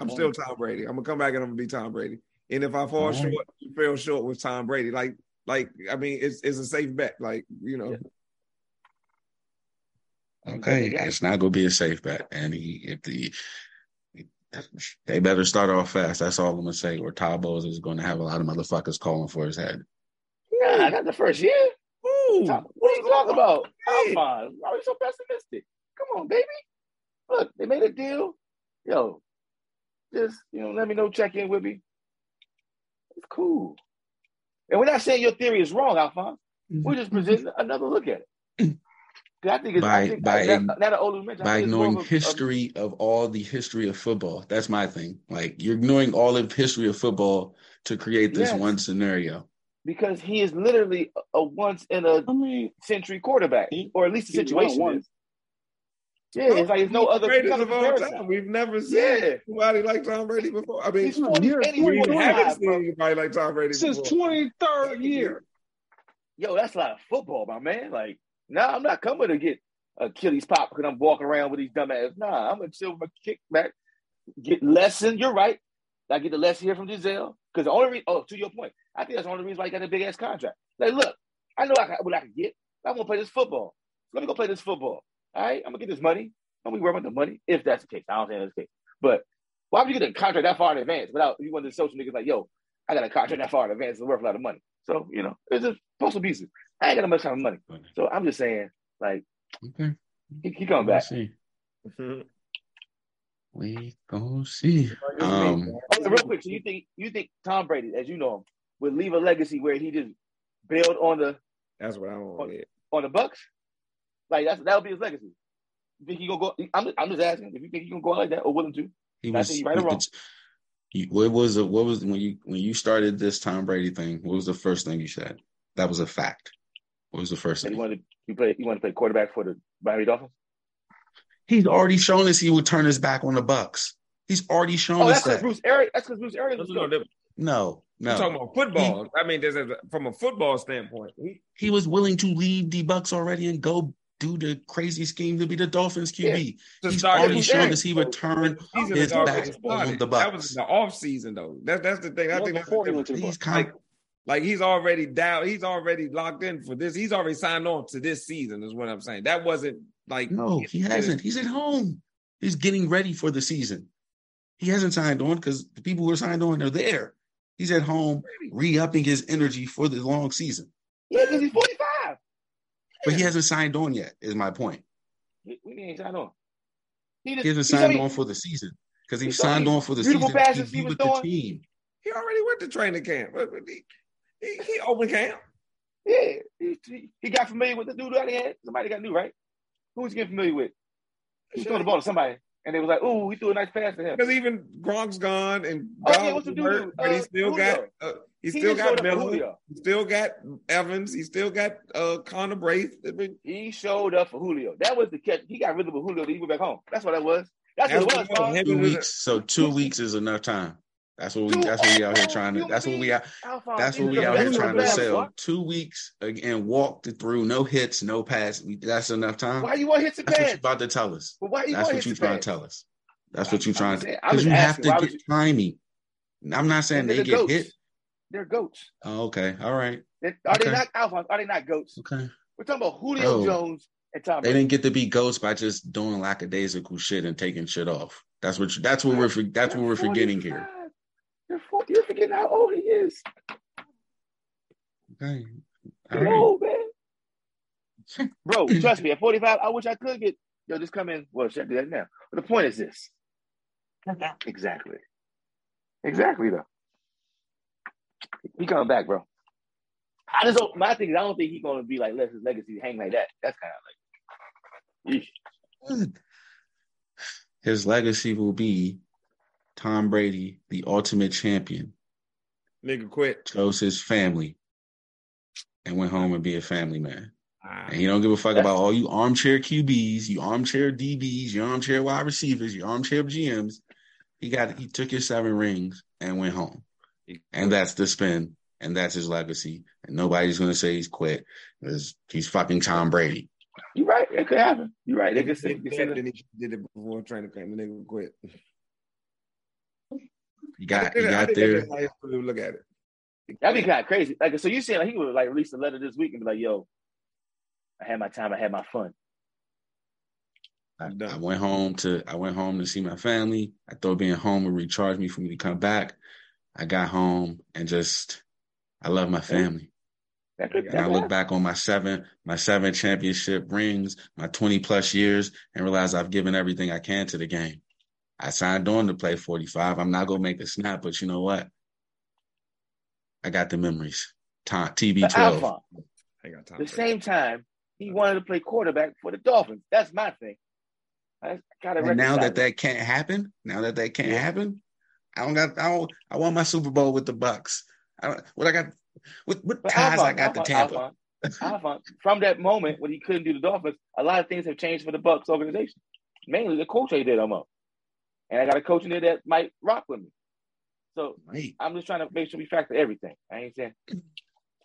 Speaker 3: I'm still Tom Brady. I'm gonna come back and I'm gonna be Tom Brady. And if I fall right. short, you fell short with Tom Brady. Like like I mean, it's it's a safe bet. Like you know.
Speaker 2: Yeah. Okay, it's not gonna be a safe bet, and he if the they better start off fast. That's all I'm gonna say. Or Todd Bowles is going to have a lot of motherfuckers calling for his head.
Speaker 1: Nah, not the first year. Ooh, what are you talking about? I'm fine. Why are you so pessimistic? Come on, baby. Look, they made a deal. Yo, just you know, let me know. Check in with me. It's cool. And we're not saying your theory is wrong, Alphonse. Mm-hmm. We're just presenting another look at it. Mm-hmm. I think it's,
Speaker 2: by
Speaker 1: I think
Speaker 2: by,
Speaker 1: that, that,
Speaker 2: by ignoring of, history of, of, all the history of football. That's my thing. Like you're ignoring all of history of football to create this yes. one scenario.
Speaker 1: Because he is literally a once in a I mean, century quarterback, or at least the situation Yeah, it's like there's no other
Speaker 3: greatest of all time. We've never seen yeah. anybody like Tom Brady before. I mean, he's 20, years, we haven't seen anybody like Tom Brady
Speaker 4: since twenty third year.
Speaker 1: Yo, that's a lot of football, my man. Like, no, nah, I'm not coming to get Achilles pop because I'm walking around with these dumbass. Nah, I'm gonna chill my kick back, get lesson. You're right. I get the lesson here from Gisele because the only reason. Oh, to your point, I think that's the only reason why he got a big ass contract. Like, look, I know I, can, what I can get. I want to play this football. Let me go play this football. All right, I'm gonna get this money. I'm gonna be worry about the money if that's the case. I don't think that's the case. But why would you get a contract that far in advance without you want the social niggas like, yo, I got a contract that far in advance. It's worth a lot of money. So you know, it's just postal pieces. I ain't got that much time of money. So I'm just saying, like, okay. he, he coming back.
Speaker 2: See. we gonna see. Um,
Speaker 1: oh, real quick, so you think you think Tom Brady, as you know him, would leave a legacy where he just build on the
Speaker 3: that's what I want
Speaker 1: on, on the Bucks? Like that's that'll be his legacy. You think he gonna go? I'm just, I'm just asking if you think he gonna go like that or willing to. He was he right or wrong.
Speaker 2: what was it? What was when you when you started this Tom Brady thing? What was the first thing you said? That was a fact. What was the first thing?
Speaker 1: He wanted he play he wanted to play quarterback for the Miami Dolphins.
Speaker 2: He's already shown us he would turn his back on the Bucks. He's already shown
Speaker 1: oh,
Speaker 2: us
Speaker 1: that. Bruce Arians. That's because Bruce Arians was.
Speaker 2: No, no.
Speaker 3: You're talking about football. He, I mean, there's a, from a football standpoint.
Speaker 2: He, he, was willing to leave the Bucks already and go do the crazy scheme to be the Dolphins QB. Yeah, He's already shown us he would turn his back on the Bucks.
Speaker 3: That was in the off season though. That, that's the thing. I think that's the he's kind like, like he's already down. He's already locked in for this. He's already signed on to this season. Is what I'm saying. That wasn't like
Speaker 2: no, he hasn't. He's at home. He's getting ready for the season. He hasn't signed on because the people who are signed on are there. He's at home re-upping his energy for the long season.
Speaker 1: Yeah, because he's 45.
Speaker 2: But he hasn't signed on yet, is my point.
Speaker 1: We, ain't signed on.
Speaker 2: He, just, he hasn't signed on for the season. Because he signed on for the season to be with the team.
Speaker 3: He already went to training camp. He, he, he open camp.
Speaker 1: Yeah. He, he, got familiar with the dude that he had. Somebody got new, right? Who was he getting familiar with? He threw the ball to somebody. And they was like, "Ooh, he threw a nice pass to him."
Speaker 3: Because even Gronk's gone and oh, yeah, what's the dude? but he uh, still got uh, he, he still got Miller. He still got Evans. He still got uh, Connor Braith.
Speaker 1: He showed up for Julio. That was the catch. He got rid of Julio. He went back home. That's what that was. That's, that's what it was.
Speaker 2: Two weeks. So two weeks is enough time. That's what we. That's what we out here trying to. That's what we out. That's what we out here trying to sell. Two weeks and walked through no hits, no pass. That's enough time.
Speaker 1: Why you want hits and
Speaker 2: pass?
Speaker 1: That's
Speaker 2: what you about to tell us. why you That's what you trying to tell us. That's what you trying to. Because you have to get timing. I'm not saying they get hit.
Speaker 1: They're goats.
Speaker 2: Oh, okay. All right.
Speaker 1: Are they not Alphonse? Are they not goats?
Speaker 2: Okay.
Speaker 1: We're talking about Julio oh. Jones and Tom.
Speaker 2: They didn't get to be goats by just doing lackadaisical shit and taking shit off. That's what. You, that's what we're. That's what we're forgetting here.
Speaker 1: You're, you're forgetting how old he is.
Speaker 2: Okay.
Speaker 1: All right. old, man. Bro, trust me, at 45, I wish I could get, yo, just come in. Well, check that now. But the point is this. exactly. Exactly, though. He coming back, bro. I just don't, my thing is, I don't think he's going to be like, let his legacy hang like that. That's kind of like,
Speaker 2: eesh. His legacy will be Tom Brady, the ultimate champion,
Speaker 3: nigga quit,
Speaker 2: chose his family, and went home and be a family man. Ah. And he don't give a fuck about all you armchair QBs, you armchair DBs, you armchair wide receivers, you armchair GMs. He got he took his seven rings and went home. And that's the spin. And that's his legacy. And nobody's gonna say he's quit because he's fucking Tom Brady.
Speaker 1: You're right. It could happen. You're right. They could say, they
Speaker 3: say he did it before training camp and they would quit.
Speaker 2: You got you got there.
Speaker 3: Look at it.
Speaker 1: That'd be kind of crazy. Like, so you saying like he would like release a letter this week and be like, "Yo, I had my time. I had my fun."
Speaker 2: I, I, went home to I went home to see my family. I thought being home would recharge me for me to come back. I got home and just I love my family. and I look back on my seven my seven championship rings, my twenty plus years, and realize I've given everything I can to the game. I signed on to play 45. I'm not gonna make the snap, but you know what? I got the memories. TB12.
Speaker 1: I got time. The same time, he wanted to play quarterback for the Dolphins. That's my thing. I gotta
Speaker 2: and now that that can't happen, now that that can't yeah. happen, I don't got. I don't. I want my Super Bowl with the Bucks. I don't, what I got. What, what ties I got the Tampa.
Speaker 1: From that moment when he couldn't do the Dolphins, a lot of things have changed for the Bucks organization. Mainly the coach they did almost and I got a coach in there that might rock with me. So right. I'm just trying to make sure we factor everything. I ain't saying.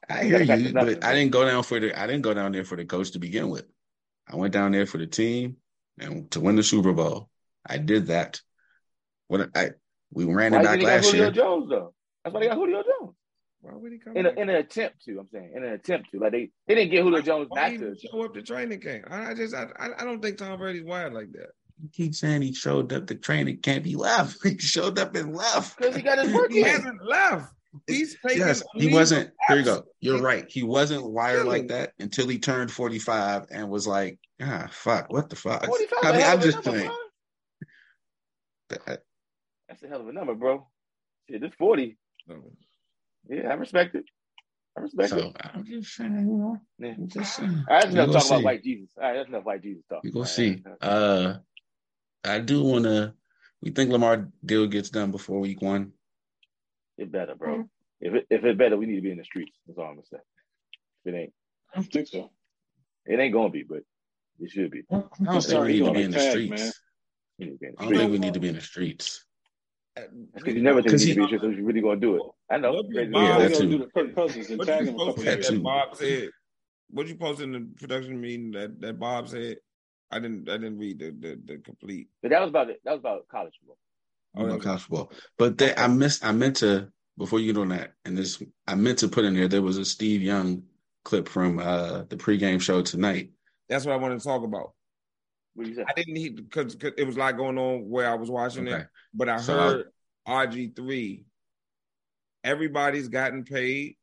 Speaker 2: I hear you, but I didn't go down for the. I didn't go down there for the coach to begin with. I went down there for the team and to win the Super Bowl. I did that. When I we ran
Speaker 1: Why
Speaker 2: it back last
Speaker 1: Julio
Speaker 2: year.
Speaker 1: Jones though? That's why they got Julio Jones.
Speaker 3: Why would he come
Speaker 1: In, a, in an attempt to, I'm saying, in an attempt to, like they, they didn't get Julio Jones
Speaker 3: Why
Speaker 1: not
Speaker 3: he
Speaker 1: to.
Speaker 3: didn't show up to training camp? I I just I, I I don't think Tom Brady's wired like that.
Speaker 2: He keep saying he showed up to training camp. He left. He showed up and left.
Speaker 1: Because he got his work
Speaker 3: He hasn't left. He's taking.
Speaker 2: Yes, he wasn't.
Speaker 3: of
Speaker 2: Here you go. You're right. He wasn't wired like that until he turned 45 and was like, ah, fuck, what the fuck? I mean, I'm just
Speaker 1: number,
Speaker 2: saying. that-
Speaker 1: That's a hell of a number, bro. Shit, this 40.
Speaker 3: No.
Speaker 1: Yeah, I respect it. I respect
Speaker 2: So
Speaker 1: it.
Speaker 2: I'm just saying, you know,
Speaker 1: Yeah.
Speaker 2: I'm just saying.
Speaker 1: All right, that's
Speaker 2: We
Speaker 1: enough
Speaker 2: gonna
Speaker 1: about white Jesus. All right, that's enough white Jesus talk.
Speaker 2: We
Speaker 1: All
Speaker 2: gonna
Speaker 1: right,
Speaker 2: see. Uh, I do want to. We think Lamar deal gets done before week one.
Speaker 1: It better, bro. If it if it better, we need to be in the streets. That's all I'm gonna say. If it ain't,
Speaker 4: I don't think so.
Speaker 1: it ain't gonna be, but it should be.
Speaker 2: I don't think we need to be in the streets.
Speaker 4: man.
Speaker 1: We need to be in the
Speaker 2: I don't think we need to be in the streets.
Speaker 1: That's because you never think
Speaker 2: 'Cause
Speaker 1: you need to
Speaker 2: he-
Speaker 1: be in the streets. You're really gonna do it. I know.
Speaker 3: Look
Speaker 1: Crazy.
Speaker 3: Bob.
Speaker 2: Yeah, that
Speaker 4: gonna
Speaker 2: too.
Speaker 4: do the Kirk Cousins and
Speaker 3: What
Speaker 4: tag
Speaker 3: you
Speaker 4: him a couple
Speaker 3: posted
Speaker 2: That
Speaker 4: years.
Speaker 3: that. Bob said? What you posted in the production meeting that, that Bob said? I didn't I didn't read the the, the complete.
Speaker 1: But that was about it. That was about college football.
Speaker 3: Oh,
Speaker 2: about
Speaker 3: that's-
Speaker 2: college football. But they, I missed. I meant to before you get on that, and this I meant to put in there. There was a Steve Young clip from uh the pregame show tonight.
Speaker 3: That's what I wanted to talk about.
Speaker 1: What you say?
Speaker 3: I didn't hear because it was like going on where I was watching
Speaker 2: Okay.
Speaker 3: it, but I
Speaker 2: So-
Speaker 3: heard RG three. Everybody's gotten paid.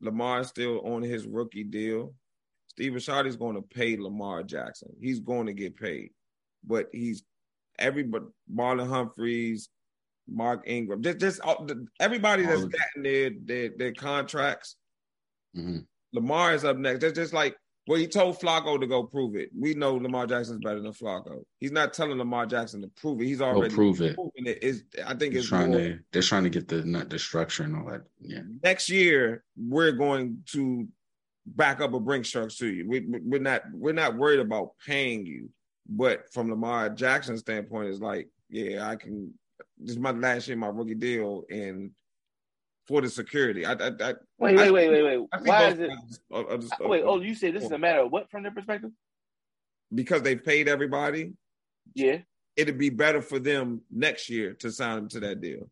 Speaker 3: Lamar's still on his rookie deal. Steven Shardy's going to pay Lamar Jackson. He's going to get paid, but he's everybody. Marlon Humphreys, Mark Ingram, just just all, the, everybody that's
Speaker 2: All
Speaker 3: gotten their their, their contracts.
Speaker 2: Mhm.
Speaker 3: Lamar is up next. That's just like well, he told Flacco to go prove it. We know Lamar Jackson's better than Flacco. He's not telling Lamar Jackson to prove it. He's
Speaker 2: Go
Speaker 3: already
Speaker 2: prove it.
Speaker 3: proven it. Is I think
Speaker 2: They're
Speaker 3: it's
Speaker 2: trying
Speaker 3: more,
Speaker 2: to. They're trying to get the not the structure and all that. Yeah.
Speaker 3: next year we're going to back up a Brinks trucks to you. We- we're not we're not worried about paying you, but from Lamar Jackson's standpoint, it's like yeah, I can. This is my last year, my rookie deal, and for the security, I, I, I
Speaker 1: Wait,
Speaker 3: I-
Speaker 1: wait, wait, wait, wait. Why is it?
Speaker 3: sides are- are just-
Speaker 1: Wait, oh, you say this is a matter of what from their perspective?
Speaker 3: because they paid everybody.
Speaker 1: Yeah.
Speaker 3: it'd be better for them next year to sign him to that deal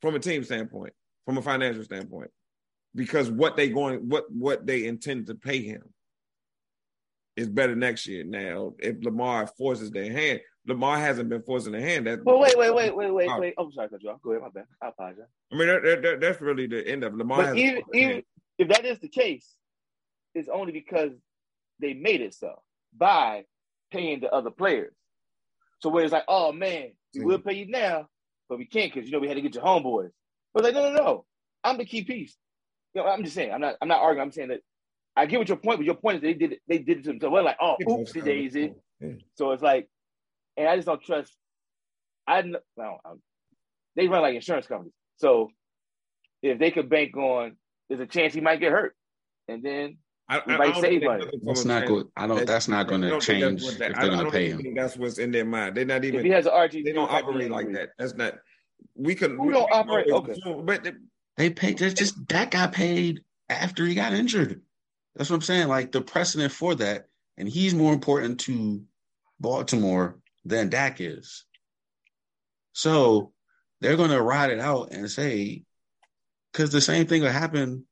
Speaker 3: from a team standpoint, from a financial standpoint, because what they going, what what they intend to pay him is better next year. Now, if Lamar forces their hand, Lamar hasn't been forcing their hand. That
Speaker 1: Well, wait, wait, wait, wait, wait,
Speaker 3: Oh.
Speaker 1: wait. I'm sorry, cut you off. Go ahead, my bad. I apologize.
Speaker 3: I mean, that, that- that- that's really the end of it. Lamar.
Speaker 1: But
Speaker 3: hasn't
Speaker 1: even, even if that is the case, it's only because they made it so by paying the other players. So where it's like, oh man, we will mm-hmm. pay you now, but we can't because you know we had to get your homeboys. But like, no, no, no, I'm the key piece. You know, I'm just saying, I'm not, I'm not arguing. I'm saying that I get what your point, but your point is they did it, they did it to themselves. We're like, oh, oopsie daisy.
Speaker 3: Yeah.
Speaker 1: So it's like, and I just don't trust. I kn- well, I'm, they run like insurance companies. So if they could bank on, there's a chance he might get hurt, and then
Speaker 3: I,
Speaker 1: You
Speaker 3: I-
Speaker 1: might
Speaker 3: I don't
Speaker 1: save
Speaker 3: think they're
Speaker 1: money.
Speaker 2: That's not good. I don't. That's not going to
Speaker 3: don't think that's
Speaker 2: change
Speaker 3: what
Speaker 2: if they're
Speaker 3: I- I
Speaker 2: going to pay him.
Speaker 3: That's what's in their mind. They're not
Speaker 1: if
Speaker 3: even.
Speaker 1: he has an RG,
Speaker 3: They don't operate like that. That's not. We can.
Speaker 1: Who
Speaker 3: we
Speaker 1: don't operate?
Speaker 3: always
Speaker 1: Okay.
Speaker 3: but the-
Speaker 2: They paid. There's just that got paid after he got injured. That's what I'm saying. Like the precedent for that, and he's more important to Baltimore than Dak is. So they're going to ride it out and say, because the same thing would happen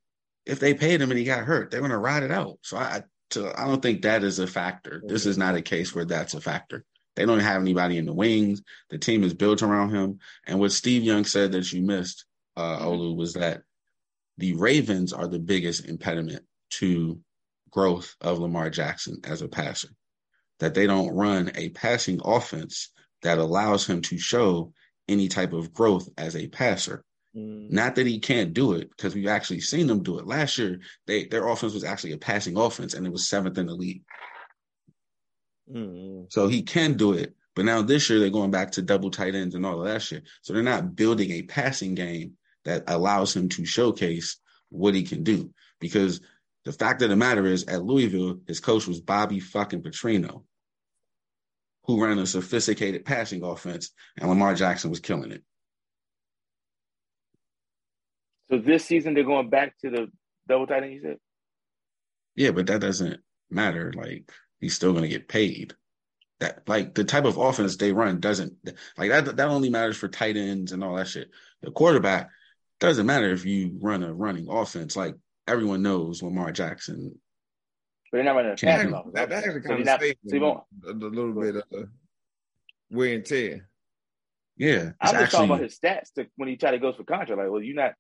Speaker 2: if they paid him and he got hurt. They're going to ride it out. So I, I don't think that is a factor. This is not a case where that's a factor. They don't have anybody in the wings. The team is built around him. And what Steve Young said that you missed, uh, Olu, was that the Ravens are the biggest impediment to growth of Lamar Jackson as a passer. That they don't run a passing offense that allows him to show any type of growth as a passer. Mm. Not that he can't do it, because we've actually seen them do it. Last year, they their offense was actually a passing offense, and it was seventh in the league.
Speaker 3: Mm-mm.
Speaker 2: So he can do it. But now this year they're going back to double tight ends and all of that shit. So they're not building a passing game that allows him to showcase what he can do. Because the fact of the matter is, at Louisville, his coach was Bobby fucking Petrino, who ran a sophisticated passing offense, and Lamar Jackson was killing it.
Speaker 1: so this season they're going back to the double tight end. You said
Speaker 2: Yeah, but that doesn't matter. Like he's still going to get paid. That like the type of offense they run doesn't like that. That only matters for tight ends and all that shit. The quarterback doesn't matter if you run a running offense. Like everyone knows Lamar Jackson.
Speaker 1: But they're not running a passing offense.
Speaker 3: That, that actually kind so of saves so a, a little bit of wear and tear.
Speaker 2: Yeah,
Speaker 1: I'm just actually, talking about his stats to, when he try to go for contract. Like, well, you're not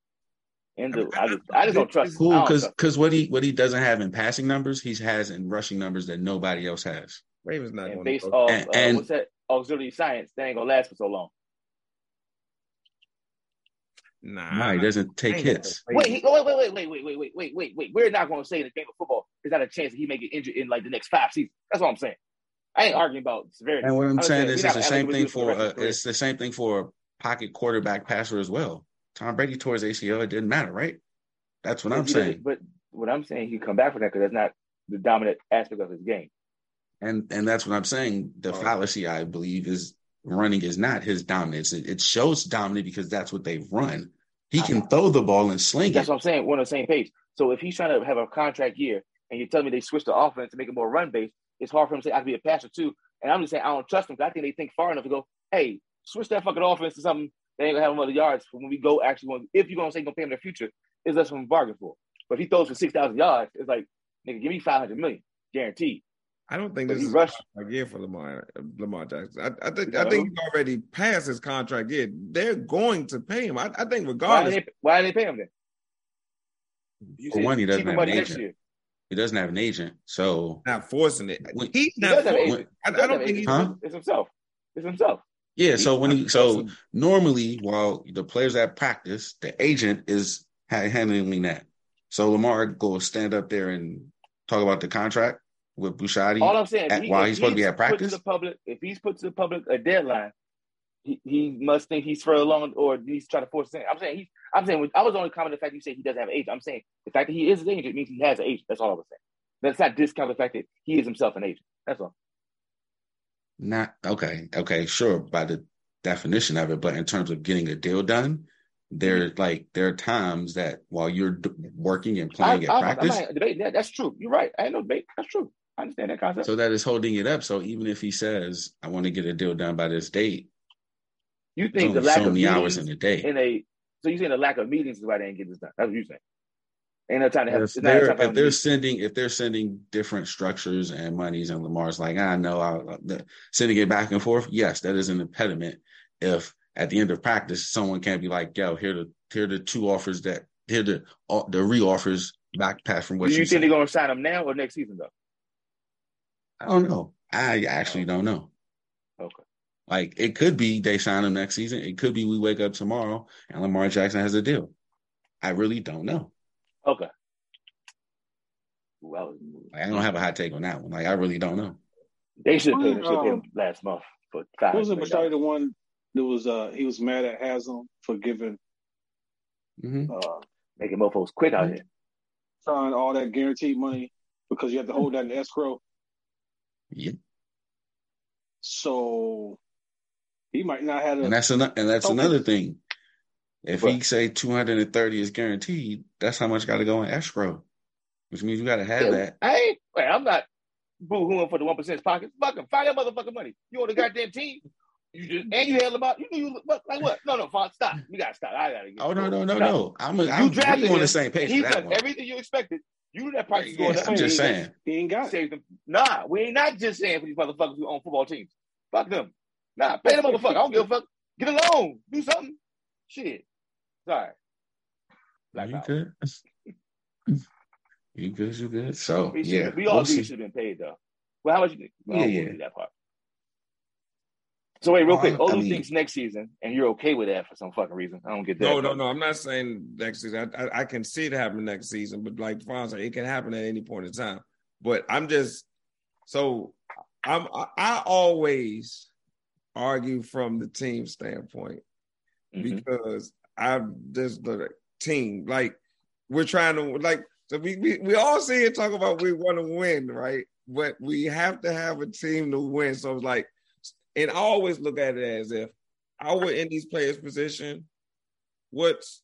Speaker 1: in the. I just, I just don't trust.
Speaker 2: Cool, because because what he what he doesn't have in passing numbers, he has in rushing numbers that nobody else has.
Speaker 3: Ravens not
Speaker 1: and based off and, uh, and, what's that auxiliary science, they ain't gonna last for so long.
Speaker 3: Nah,
Speaker 2: nah, he doesn't take hits.
Speaker 1: Wait, he, wait, wait, wait, wait, wait, wait, wait, wait, wait, wait. We're not going to say in the game of football there's not a chance that he may get injured in like the next five seasons. That's what I'm saying. I ain't arguing about severity.
Speaker 2: And what I'm, I'm saying is it's the same thing for uh, it's the same thing for a pocket quarterback passer as well. Tom Brady tore his ACL. It didn't matter, right? That's what but I'm saying.
Speaker 1: But what I'm saying, he come back from that because that's not the dominant aspect of his game.
Speaker 2: And and that's what I'm saying. The oh. fallacy, I believe, is running is not his dominance. It, it shows dominant because that's what they've run. He can throw the ball and sling it.
Speaker 1: that's
Speaker 2: it.
Speaker 1: what I'm saying. We're on the same page. So if he's trying to have a contract year and you tell me they switched the offense to make it more run based, it's hard for him to say I can be a passer too. And I'm just saying I don't trust them because I think they think far enough to go, hey, switch that fucking offense to something they ain't gonna have him other yards for when we go actually. If you're gonna say gonna pay him in the future, is that something bargain for? But if he throws for six thousand yards, it's like nigga, give me five hundred million guaranteed.
Speaker 3: I don't think this is rushed year for Lamar Lamar Jackson. I, I think I think he's already passed his contract year. They're going to pay him. I, I think regardless.
Speaker 1: Why did, they, why did they pay him then?
Speaker 2: For one, he doesn't have an agent. He doesn't have an agent, so
Speaker 3: not forcing it. When, he's not. He when, I, I, don't think he's.
Speaker 1: Huh? It's himself. It's himself.
Speaker 2: Yeah. So when he so normally while the players at practice, the agent is handling that. So Lamar go stand up there and talk about the contract with Bisaccia.
Speaker 1: All I'm saying,
Speaker 2: at, he, while he's supposed to be at practice,
Speaker 1: the public, if he's put to the public a deadline, he, he must think he's further along or he's trying to force it. I'm saying he's. I'm saying I was only commenting the fact you say he doesn't have an agent. I'm saying the fact that he is an agent means he has an agent. That's all I was saying. That's not discount the fact that he is himself an agent. That's all.
Speaker 2: Not okay. Okay, sure. By the definition of it, but in terms of getting a deal done, there mm-hmm. like there are times that while you're d- working and playing I, at I, practice,
Speaker 1: debate that. That's true. You're right. I ain't no debate. That's true. I understand that concept.
Speaker 2: So that is holding it up. So even if he says, "I want to get a deal done by this date,"
Speaker 1: you think the lack so of many hours in a day in a so you saying the lack of meetings is why they didn't get this done? That's what you're saying. Ain't no time to have. If
Speaker 2: they're, if they're sending if they're sending different structures and monies, and Lamar's like, ah, I know, I, sending it back and forth. Yes, that is an impediment. If at the end of practice, someone can't be like, "Yo, here the here the two offers that here the uh, the re offers back pass from what
Speaker 1: Do you,
Speaker 2: you
Speaker 1: think said. they're going to sign them now or next season though?
Speaker 2: I don't know. I actually don't know.
Speaker 1: Okay.
Speaker 2: Like it could be they sign him next season. It could be we wake up tomorrow and Lamar Jackson has a deal. I really don't know.
Speaker 1: Okay.
Speaker 2: Well, I don't have a hot take on that one. Like I really don't know.
Speaker 1: They should have paid him, um, him last month for five.
Speaker 4: Was it Machado the one that was uh he was mad at Haslam for giving
Speaker 2: mm-hmm.
Speaker 1: uh making mofos quit out here.
Speaker 4: Trying all that guaranteed money because you have to hold that in escrow.
Speaker 2: Yeah.
Speaker 4: So he might not have. A,
Speaker 2: and that's an, and that's another thing. If but, he say two hundred and thirty is guaranteed, that's how much got to go in escrow, which means you got to have yeah, that.
Speaker 1: Hey. Wait, I'm not boo-hooing for the one percent pockets. Fuck him. Find that motherfucking money. You on the goddamn team. You just and you held him out. You knew you what, like what? No, no, Fox, stop. You gotta stop. I gotta get.
Speaker 2: Oh no, no, no, stop. no. I'm, a, I'm you drafted on the same page. He's done
Speaker 1: everything you expected. You knew that price was going
Speaker 2: up. I'm just saying.
Speaker 4: He ain't got it.
Speaker 1: Nah, we ain't not just saying for these motherfuckers who own football teams. Fuck them. Nah, pay the motherfucker. I don't give a fuck. Get a loan. Do something. Shit. Sorry.
Speaker 2: Black you good? you good? You good? So
Speaker 1: we
Speaker 2: yeah,
Speaker 1: we all we'll should have been paid though. Well, how much? Well, yeah, yeah. that part. So wait, real quick. Olu I mean, thinks next season, and you're okay with that for some fucking reason. I don't get that.
Speaker 3: No, no, no. I'm not saying next season. I, I, I can see it happen next season, but like Fonz said, it can happen at any point in time. But I'm just so I'm I, I always argue from the team standpoint mm-hmm. because I'm just the team. Like we're trying to like so we we, we all see it talk about we want to win, right? But we have to have a team to win. So it's like, and I always look at it as if I were in these players' position, what's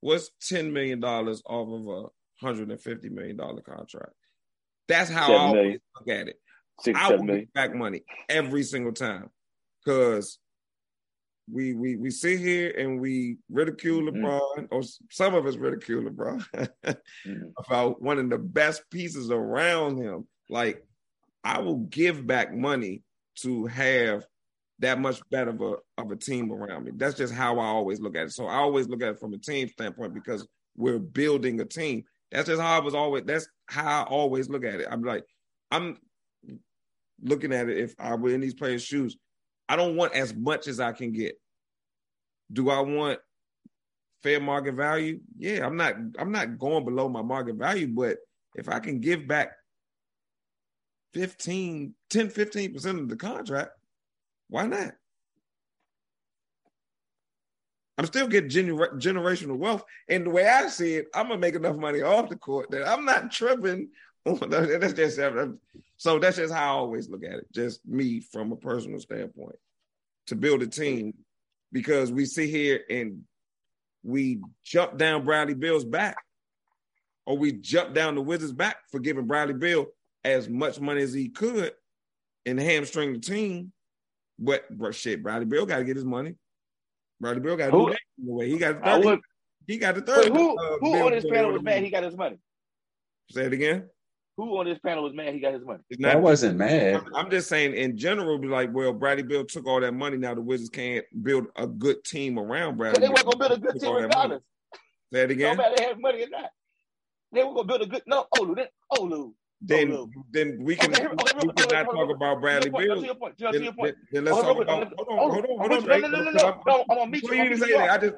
Speaker 3: what's ten million dollars off of a hundred and fifty million dollar contract? That's how I always look at it. Six, I will get back money every single time because we we we sit here and we ridicule mm-hmm. LeBron, or some of us ridicule LeBron mm-hmm. about one of the best pieces around him. Like, I will give back money to have that much better of a of a team around me. That's just how I always look at it. So I always look at it from a team standpoint because we're building a team. That's just how I was always. That's how I always look at it. I'm like, I'm looking at it. If I were in these players' shoes, I don't want as much as I can get. Do I want fair market value? Yeah, I'm not. I'm not going below my market value, but if I can give back 15, 10, 15 percent of the contract, why not? I'm still getting gener- generational wealth. And the way I see it, I'm gonna make enough money off the court that I'm not tripping. that's just so that's just how I always look at it. Just me from a personal standpoint to build a team because we sit here and we jump down Bradley Beal's back, or we jump down the Wizards' back for giving Bradley Beal as much money as he could and hamstring the team. But bro, shit, Bradley Beal got to get his money. Bradley Beal got to do that way. He got the third. Would, he got the third.
Speaker 1: Who uh, who on this panel was mad he got his money?
Speaker 3: Say it again.
Speaker 1: Who on this panel was mad he got his money?
Speaker 2: Not, I wasn't mad.
Speaker 3: I'm just saying in general, be like, well, Bradley Beal took all that money. Now the Wizards can't build a good team around Bradley.
Speaker 1: They weren't gonna build a good team regardless.
Speaker 3: Say it again.
Speaker 1: No matter they have money or not. They were gonna build a good no Olu. Then Olu
Speaker 3: then oh, then we can okay, we, okay, we cannot talk about Bradley Beal. Then, then let's talk about hold on, hold on, hold on. No, no, no, no. I'm gonna meet you. I'm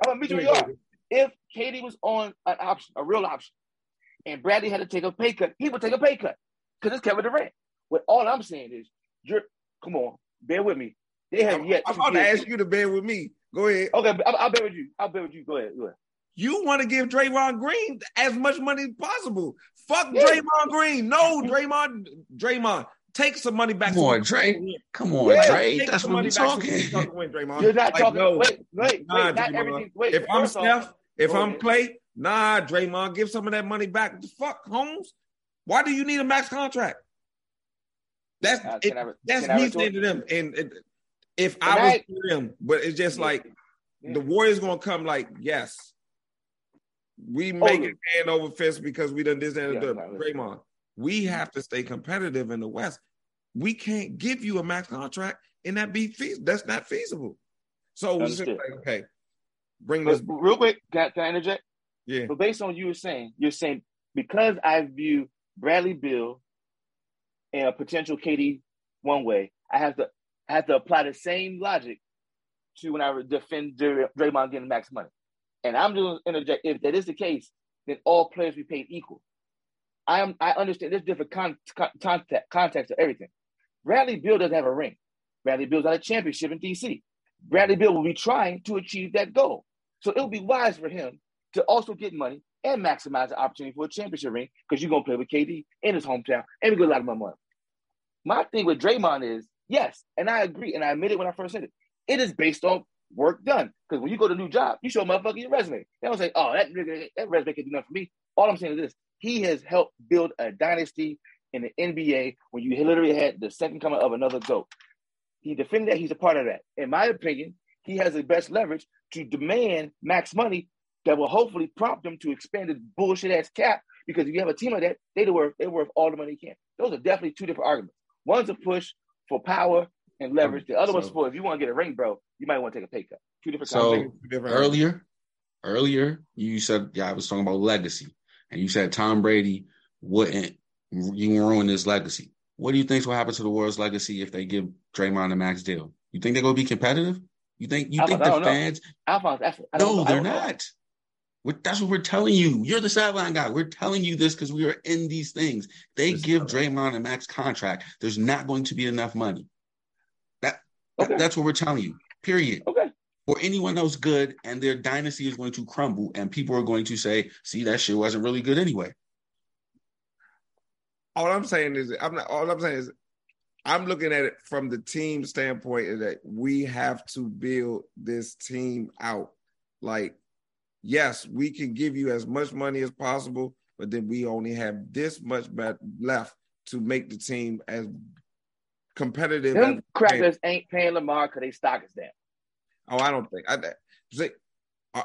Speaker 1: gonna meet you where you are. If Katie was on an option, a real option, and Bradley had to take a pay cut, he would take a pay cut because it's Kevin Durant. What all I'm saying is, you're come on, bear with me. They have yet.
Speaker 3: I'm about to ask you to bear with me. Go ahead.
Speaker 1: Okay, I'll, I'll bear with you. I'll bear with you. Go ahead. Go ahead.
Speaker 3: You want to give Draymond Green as much money as possible. Fuck yeah. Draymond Green. No, Draymond, Draymond, take some money back.
Speaker 2: Come on, Dray. Come on, yeah, Dray. That's what we're talking.
Speaker 1: Win, You're not like, talking. No, wait, wait, nah, wait. Not. Wait.
Speaker 3: If I'm Steph, off, if I'm Clay, nah, Draymond, give some of that money back. Fuck, Holmes. Why do you need a max contract? That's uh, it, I, that's me saying to them. And it, if can I was I, them, but it's just like yeah. the Warriors gonna come like, yes, we oh, make it hand over fist because we done this and yeah, the Draymond. We have to stay competitive in the West. We can't give you a max contract and that be feasible. That's not feasible. So we like, okay, bring this
Speaker 1: but real quick. Can I interject?
Speaker 3: Yeah.
Speaker 1: But based on you were saying, you're saying because I view Bradley Beal and a potential KD one way, I have to I have to apply the same logic to when I defend Draymond getting max money. And I'm just interject. If that is the case, then all players be paid equal. I am. I understand there's different con- con- context of everything. Bradley Beal doesn't have a ring. Bradley Beal's got a championship in DC. Bradley Beal will be trying to achieve that goal. So it would be wise for him to also get money and maximize the opportunity for a championship ring because you're gonna play with KD in his hometown and we get a lot of money. My thing with Draymond is yes, and I agree, and I admit it when I first said it. It is based on work done. Because when you go to a new job, you show a motherfucker your resume. They don't say, oh, that, that resume can do nothing for me. All I'm saying is this. He has helped build a dynasty in the NBA when you literally had the second coming of another GOAT. He defended that. He's a part of that. In my opinion, he has the best leverage to demand max money that will hopefully prompt him to expand his bullshit ass cap. Because if you have a team like that, they're worth they're worth all the money they can. Those are definitely two different arguments. One's a push for power and leverage. The other um, so, one's for if you want to get a ring, bro, you might want to take a pay cut. Two different.
Speaker 2: So different earlier, earlier you said yeah, I was talking about legacy, and you said Tom Brady wouldn't you ruin his legacy. What do you think will happen to the world's legacy if they give Draymond a max deal? You think they're going to be competitive? You think you think the fans?
Speaker 1: Alphonse,
Speaker 2: no, they're not. that's what we're telling you. You're the sideline guy. We're telling you this because we are in these things. They give Draymond a max contract. There's not going to be enough money. Okay. That's what we're telling you. Period.
Speaker 1: Okay.
Speaker 2: For anyone else good, and their dynasty is going to crumble, and people are going to say, "See, that shit wasn't really good anyway."
Speaker 3: All I'm saying is, I'm not. All I'm saying is, I'm looking at it from the team standpoint is that we have to build this team out. Like, yes, we can give you as much money as possible, but then we only have this much left to make the team as competitive.
Speaker 1: Them crackers ain't paying Lamar because they stock is down.
Speaker 3: Oh, I don't think. I, see, I,
Speaker 2: I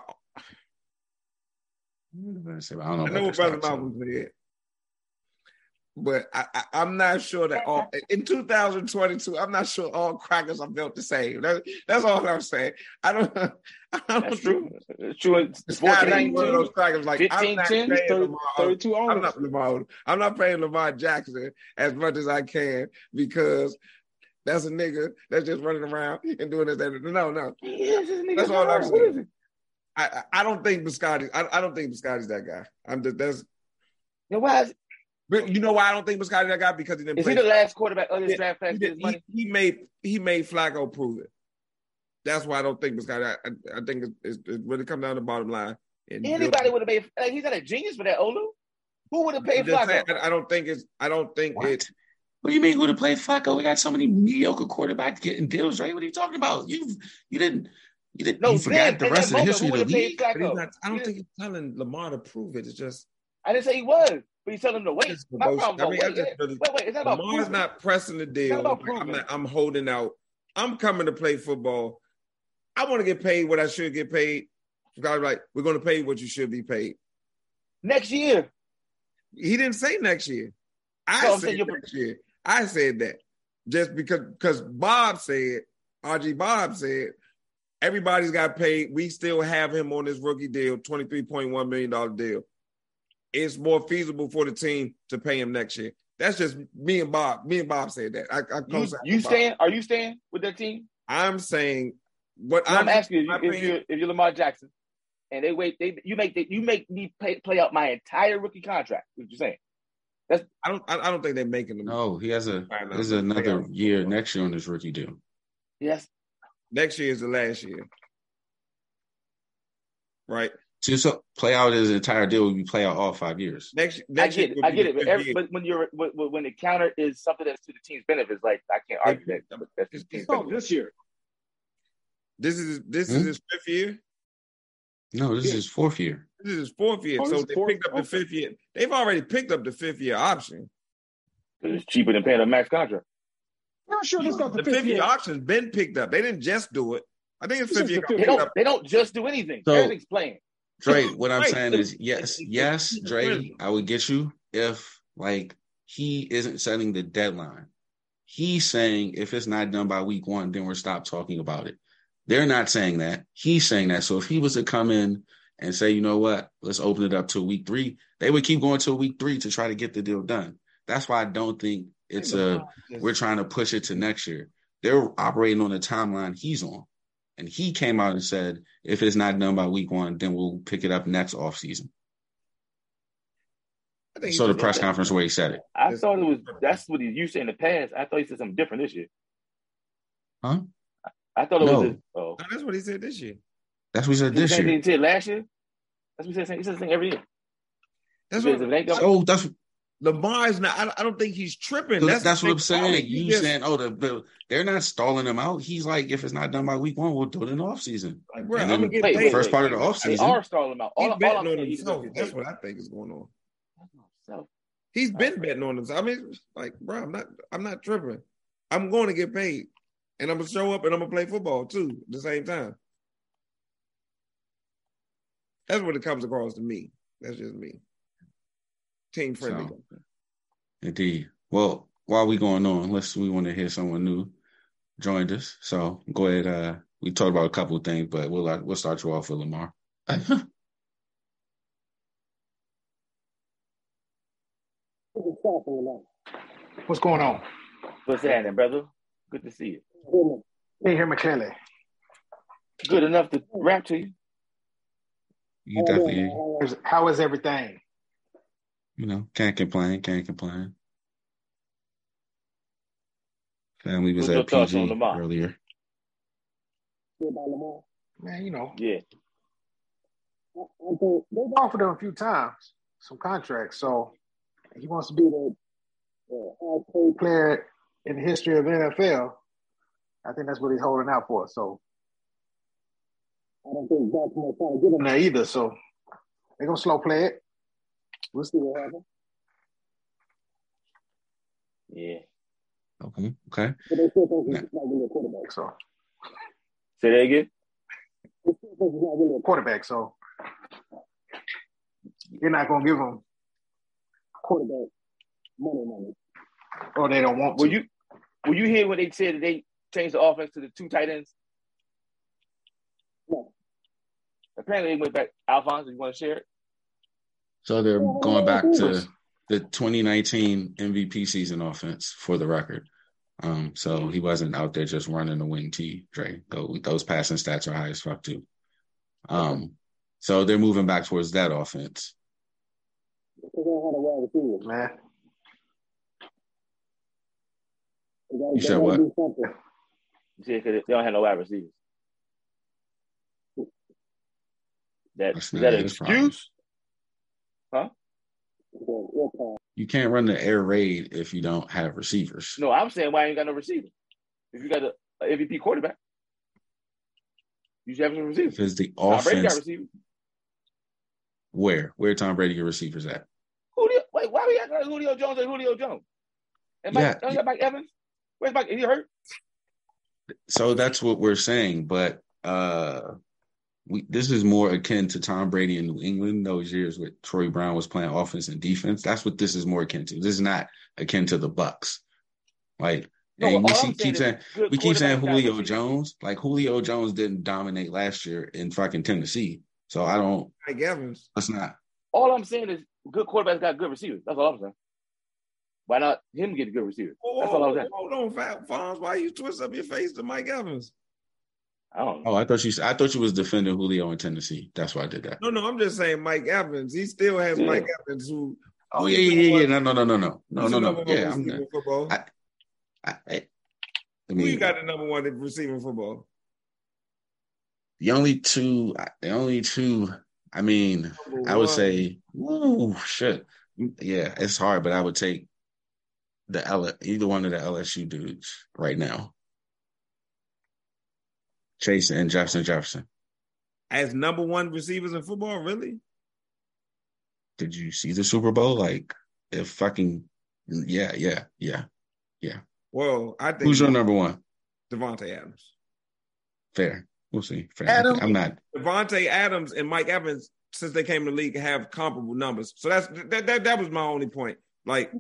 Speaker 2: don't know.
Speaker 3: I know what Brother Malcolm said but I, am not sure that all in 2022, I'm not sure all crackers are built the same. That, that's all I'm saying. I don't. I don't
Speaker 1: that's true. It's true. It's 14,
Speaker 3: one of those crackers like 15, I'm not 10, paying 30, Lamar.
Speaker 4: 32
Speaker 3: I'm not Lamar. I'm not paying Lamar Jackson as much as I can because that's a nigga that's just running around and doing this. No, no. That's all I'm saying. I, I don't think Bisciotti. I, I don't think Bisciotti's that guy. I'm just that's.
Speaker 1: Then why is
Speaker 3: but you know why I don't think Bisciotti that guy because he didn't.
Speaker 1: Is
Speaker 3: play.
Speaker 1: he the last quarterback of this yeah, draft class?
Speaker 3: He, he, he, made he made Flacco prove it. That's why I don't think Bisciotti. I, I think it, it, really come down to the bottom line.
Speaker 1: Anybody would have made. Like, he's not a genius for that, Olu. Who would have paid Flacco? Saying,
Speaker 3: I, I, don't think it's. I don't think
Speaker 2: what?
Speaker 3: it.
Speaker 2: What do you mean who to play Flacco? We got so many mediocre quarterbacks getting deals, right? What are you talking about? You you didn't you didn't no, you forgot the rest of the history of the league.
Speaker 3: Not, I don't think he's telling Lamar to prove it. It's just
Speaker 1: I didn't say he was. But he's telling him to wait. My problem I mean, wait. Just, wait, wait, is that about
Speaker 3: Lamar's not pressing the deal. I'm, not, I'm holding out. I'm coming to play football. I want to get paid what I should get paid. Guys like, we're going to pay what you should be paid.
Speaker 1: Next year.
Speaker 3: He didn't say next year. I so said next year. I said that just because because Bob said, RG Bob said, everybody's got paid. We still have him on this rookie deal, $23.1 million deal it's more feasible for the team to pay him next year. That's just me and Bob. Me and Bob said that. I, I
Speaker 1: you, you staying? Are you staying with that team?
Speaker 3: I'm saying what
Speaker 1: no, I'm, I'm, asking you if, if you're if you're Lamar Jackson and they wait, they you make the, you make me play, play out my entire rookie contract. What you saying?
Speaker 3: That's I don't I, don't think they're making them.
Speaker 2: No, he has a there's another year next year on his rookie deal.
Speaker 1: Yes.
Speaker 3: Next year is the last year. Right
Speaker 2: to play out his entire deal would be play out all five years.
Speaker 3: Next, next
Speaker 1: I get it. I get it. But, every, but, when you're when the counter is something that's to the team's benefits, like I can't argue that. That's the team's
Speaker 4: oh, this year.
Speaker 3: This is this hmm? is his fifth year.
Speaker 2: No, this yeah. is his fourth year.
Speaker 3: This is his fourth year. Oh, so they fourth, picked up the fifth year. They've already picked up the fifth year option.
Speaker 1: It's cheaper than paying a max contract.
Speaker 4: I'm sure this got
Speaker 3: the, the fifth, fifth year option's been picked up. They didn't just do it. I think it's fifth year.
Speaker 1: They don't, they don't just do anything. So, Everything's playing.
Speaker 2: Dre, what I'm saying is yes, yes, Dre, I would get you if like he isn't setting the deadline. He's saying if it's not done by week one, then we're stop talking about it. They're not saying that. He's saying that. So if he was to come in and say, you know what, let's open it up to week three, they would keep going to week three to try to get the deal done. That's why I don't think it's a we're trying to push it to next year. They're operating on the timeline he's on. And he came out and said, if it's not done by week one, then we'll pick it up next off season. So the press conference where he said it.
Speaker 1: I thought it was that's what he used to in the past. I thought he said something different this year.
Speaker 2: Huh?
Speaker 1: I thought it
Speaker 3: no.
Speaker 1: was.
Speaker 3: His, oh. No, that's what he said this year.
Speaker 2: That's what he said this year.
Speaker 1: He said last year. That's what he said. He said the thing every year.
Speaker 3: That's what.
Speaker 2: Oh, that's
Speaker 3: Lamar's not. I, I don't think he's tripping.
Speaker 2: That's, that's what I'm saying. You just, saying, oh, the, the, they're not stalling him out. He's like, if it's not done by week one, we'll do it in the off season.
Speaker 3: Like, bro, I'm get paid.
Speaker 2: First part of the off season,
Speaker 1: they are stalling him out. All,
Speaker 3: he's betting on himself. That's what I think is going on. He's been betting on himself. I mean, like, bro, I'm not. I'm not tripping. I'm going to get paid, and I'm gonna show up and I'm gonna play football too at the same time. That's what it comes across to me. That's just me team friendly. So,
Speaker 2: indeed. Well, while we going on, let's we want to hear someone new joined us. So go ahead. Uh, we talked about a couple of things, but we'll uh, we'll start you off with Lamar.
Speaker 5: What's going on?
Speaker 1: What's happening, brother? Good to see you.
Speaker 5: Hey, hear me clearly.
Speaker 1: Good enough to rap to you.
Speaker 2: You definitely.
Speaker 5: How is, how is everything?
Speaker 2: You know, can't complain, can't complain. Family was at PG earlier.
Speaker 5: Man, you know.
Speaker 1: Yeah.
Speaker 5: They've offered him a few times some contracts, so he wants to be the, the highest paid player in the history of the NFL. I think that's what he's holding out for. So I don't think Baltimore trying to get him there either. So they're gonna slow play it. We'll see what happens.
Speaker 1: Yeah.
Speaker 2: Okay. Okay.
Speaker 5: But they still think he's not really a quarterback, so.
Speaker 1: Say that again.
Speaker 5: They still think he's not really a quarterback, so they're not gonna give him quarterback money, money, or they don't want to.
Speaker 1: Will you will you hear when they said that they changed the offense to the two tight ends?
Speaker 5: No.
Speaker 1: Apparently, they went back. Alphonse, you want to share it?
Speaker 2: So they're going back to the 2019 MVP season offense for the record. Um, so he wasn't out there just running the wing T, Dre. Those passing stats are high as fuck too. Um, so they're moving back towards that offense.
Speaker 5: They don't have a wide receivers, man.
Speaker 2: You said what?
Speaker 5: do.
Speaker 1: You see, because they don't have no wide receivers. That
Speaker 2: That's
Speaker 1: is that an
Speaker 2: his problem.
Speaker 1: excuse? Huh?
Speaker 5: They're- they're fine.
Speaker 2: You can't run the air raid if you don't have receivers.
Speaker 1: No, I'm saying why you got no receiver? If you got a, a MVP quarterback, you should have some receivers.
Speaker 2: Because the
Speaker 1: Tom Brady got
Speaker 2: offense,
Speaker 1: receivers.
Speaker 2: where where Tom Brady get receivers at?
Speaker 1: Julio, wait, why we like Julio Jones and Julio Jones? And Mike,
Speaker 2: Yeah.
Speaker 1: don't you Mike Evans? Where's Mike? Is he hurt?
Speaker 2: So that's what we're saying, but uh we this is more akin to Tom Brady in New England those years where Troy Brown was playing offense and defense. That's what this is more akin to. This is not akin to the Bucks. Like
Speaker 1: No,
Speaker 2: and we see, keep
Speaker 1: saying
Speaker 2: saying
Speaker 1: is good
Speaker 2: we keep saying Julio
Speaker 1: receivers.
Speaker 2: Jones. Like Julio Jones didn't dominate last year in fucking Tennessee. So I don't
Speaker 3: Mike Evans.
Speaker 2: let's not
Speaker 1: All I'm saying is good quarterbacks got good receivers. That's all I'm saying. Why not him get a good receivers? That's all I was saying.
Speaker 3: Hold on, Fat Fonz. Why you twist up your face to Mike Evans?
Speaker 1: I don't oh, know.
Speaker 2: Oh, I thought you I thought you was defending Julio in Tennessee. That's why I did that.
Speaker 3: No, no, I'm just saying Mike Evans. He still has
Speaker 1: Yeah.
Speaker 3: Mike Evans who
Speaker 2: Oh yeah, yeah, yeah, yeah. No, no, no, no, no. No, no, no. Yeah, I'm
Speaker 3: receiver
Speaker 2: not.
Speaker 3: in football.
Speaker 2: I- I, I, I
Speaker 3: Who you got the number one receiver in football?
Speaker 2: The only two, the only two. I mean,
Speaker 3: Number
Speaker 2: I would
Speaker 3: one.
Speaker 2: say, ooh, shit. Yeah, it's hard, but I would take the L, either one of the LSU dudes right now. Chase and Jefferson Jefferson.
Speaker 3: as number one receivers in football. Really?
Speaker 2: Did you see the Super Bowl? Like, if fucking, yeah, yeah, yeah. Yeah.
Speaker 3: Well, I think
Speaker 2: Who's your number one?
Speaker 3: Davante Adams.
Speaker 2: Fair. We'll see. Fair.
Speaker 3: Adam-
Speaker 2: I'm not.
Speaker 3: Davante Adams and Mike Evans, since they came to the league, have comparable numbers. So that's that. That, that was my only point. Like,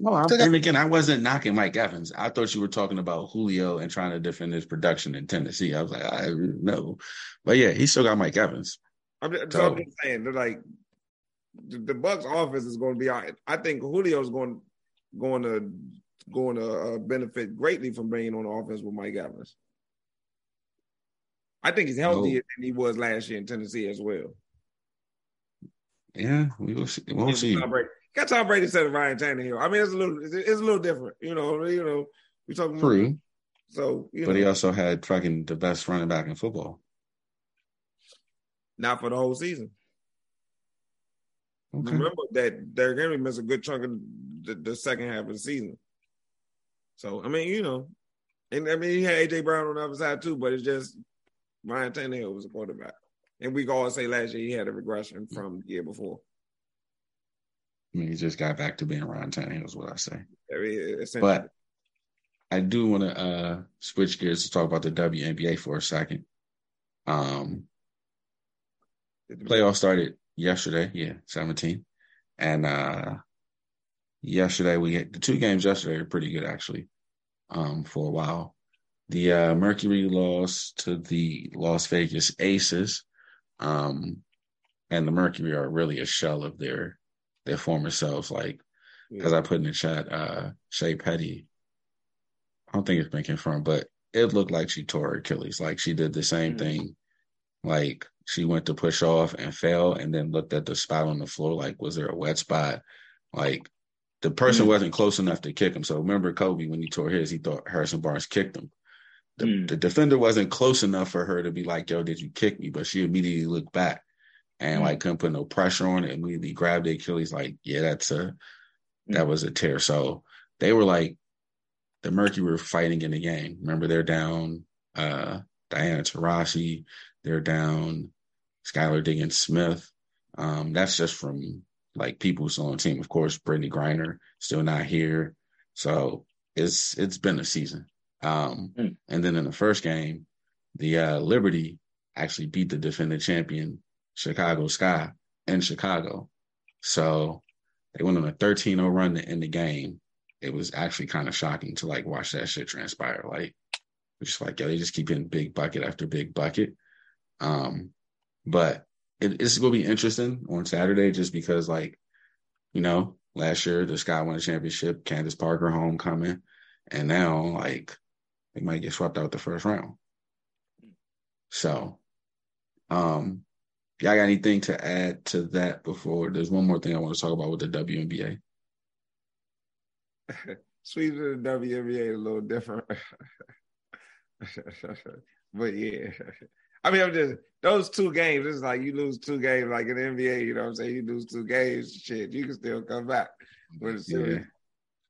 Speaker 2: No, I'm, and again, I wasn't knocking Mike Evans. I thought you were talking about Julio and trying to defend his production in Tennessee. I was like, I know, but yeah, he still got Mike Evans.
Speaker 3: I'm just,
Speaker 2: So-
Speaker 3: so I'm just saying, they're like the, the Bucks offense is going to be. all right. I think Julio's going going to going to uh, benefit greatly from bringing on the offense with Mike Evans. I think he's healthier than he was last year in Tennessee as well.
Speaker 2: Yeah, we will see. We'll see.
Speaker 3: Tom Brady. Got Tom Brady instead of Ryan Tannehill. I mean, it's a little, it's, it's a little different. You know, you know, we talking
Speaker 2: True,
Speaker 3: So you
Speaker 2: but
Speaker 3: know,
Speaker 2: he also had fucking the best running back in football.
Speaker 3: not for the whole season.
Speaker 2: Okay.
Speaker 3: Remember that Derrick Henry missed a good chunk of the, the second half of the season. So I mean, you know, and I mean he had AJ Brown on the other side too, but it's just Ryan Tannehill was a quarterback, and we all say last year he had a regression from the year before.
Speaker 2: I mean, he just got back to being Ryan Tannehill, is what I say.
Speaker 3: I mean.
Speaker 2: But I do want to uh, switch gears to talk about the WNBA for a second. Um, the playoff started yesterday, yeah, 17. And uh yesterday we had the two games yesterday were pretty good actually. Um for a while. The uh Mercury lost to the Las Vegas Aces. Um and the Mercury are really a shell of their their former selves like as I put in the chat uh Shey Peddy. I don't think it's been confirmed but it looked like she tore her Achilles. Like she did the same
Speaker 1: Mhm.
Speaker 2: thing. Like she went to push off and fell and then looked at the spot on the floor. Like was there a wet spot? Like the person
Speaker 1: Mm.
Speaker 2: wasn't close enough to kick him. So remember kobe when he tore his he thought harrison barnes kicked him. The,
Speaker 1: Mm.
Speaker 2: the defender wasn't close enough for her to be like yo did you kick me? But she immediately looked back and
Speaker 1: Mm.
Speaker 2: like couldn't put no pressure on it immediately grabbed the achilles like yeah that's a that was a tear so they were like the mercury were fighting in the game remember they're down uh diana Taurasi, they're down Skylar Diggins Smith. Um, that's just from like people who's on the team. Of course, Brittney Griner still not here. So it's it's been a season. Um,
Speaker 1: Mm.
Speaker 2: and then in the first game, the uh, Liberty actually beat the defending champion Chicago Sky in Chicago. So they went on a 13-0 run to end the game. It was actually kind of shocking to like watch that shit transpire. Like, just like, yo, they just keep getting big bucket after big bucket. Um, but it, it's gonna be interesting on Saturday just because, like, you know, last year the Sky won a championship, Candace Parker homecoming, and now like they might get swept out the first round. So, um, y'all got anything to add to that before? There's one more thing I want to talk about with the WNBA.
Speaker 3: Sweet of the WNBA a little different. but yeah. I mean, I'm just those two games. It's like you lose two games, like in the NBA. You know what I'm saying? You lose two games, shit, you can still come back with a series.
Speaker 2: Yeah.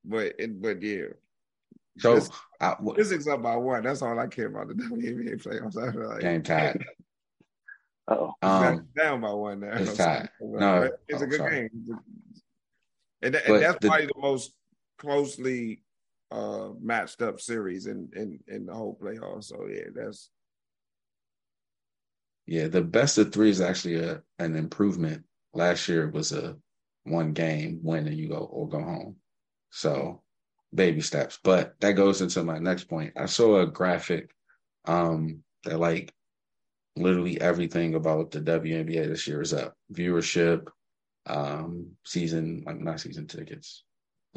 Speaker 3: But it, but yeah,
Speaker 2: So,
Speaker 3: This-
Speaker 2: I, what,
Speaker 3: this is up by one. That's all I care about the WNBA playoffs. I feel like
Speaker 2: game tied.
Speaker 1: Uh oh.
Speaker 2: Um,
Speaker 3: down by one now.
Speaker 2: it's
Speaker 3: So,
Speaker 2: tied. No,
Speaker 3: it's
Speaker 2: oh,
Speaker 3: a good
Speaker 2: sorry.
Speaker 3: game. And, that, and that's
Speaker 2: the-
Speaker 3: probably the most closely uh matched up series in in in the whole playoffs. So yeah, that's
Speaker 2: Yeah, the best of three is actually a an improvement. Last year was a one game win and you go or go home. So baby steps. But that goes into my next point. I saw a graphic um that like literally everything about the WNBA this year is up. Viewership, um, season like not season tickets,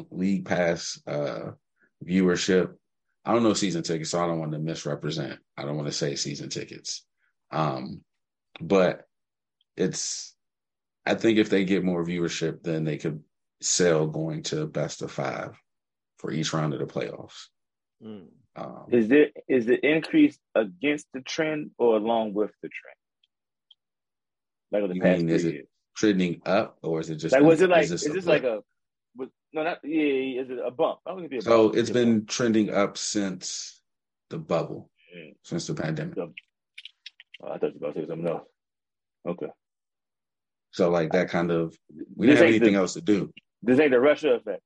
Speaker 2: league pass, uh viewership. I don't know season tickets, so I don't want to misrepresent. I don't want to say season tickets. Um, but it's I think if they get more viewership, then they could sell going to best of five for each round of the playoffs.
Speaker 3: mm.
Speaker 2: Um,
Speaker 1: Is it is the increase against the trend or along with the trend? Like over the past
Speaker 2: mean, is it
Speaker 1: years.
Speaker 2: trending up or is it just
Speaker 1: Like was it like
Speaker 2: is
Speaker 1: is
Speaker 2: this
Speaker 1: this,
Speaker 2: a
Speaker 1: like a was, no not yeah, yeah, is it a bump? I don't think a
Speaker 2: so
Speaker 1: bump.
Speaker 2: it's been
Speaker 1: bump.
Speaker 2: trending up since the bubble,
Speaker 1: Mm.
Speaker 2: since the pandemic.
Speaker 1: Oh, I thought you were about to say something else. Okay.
Speaker 2: So like that kind of we
Speaker 1: This
Speaker 2: didn't have anything
Speaker 1: the-
Speaker 2: else to do.
Speaker 1: This ain't the Russia effect.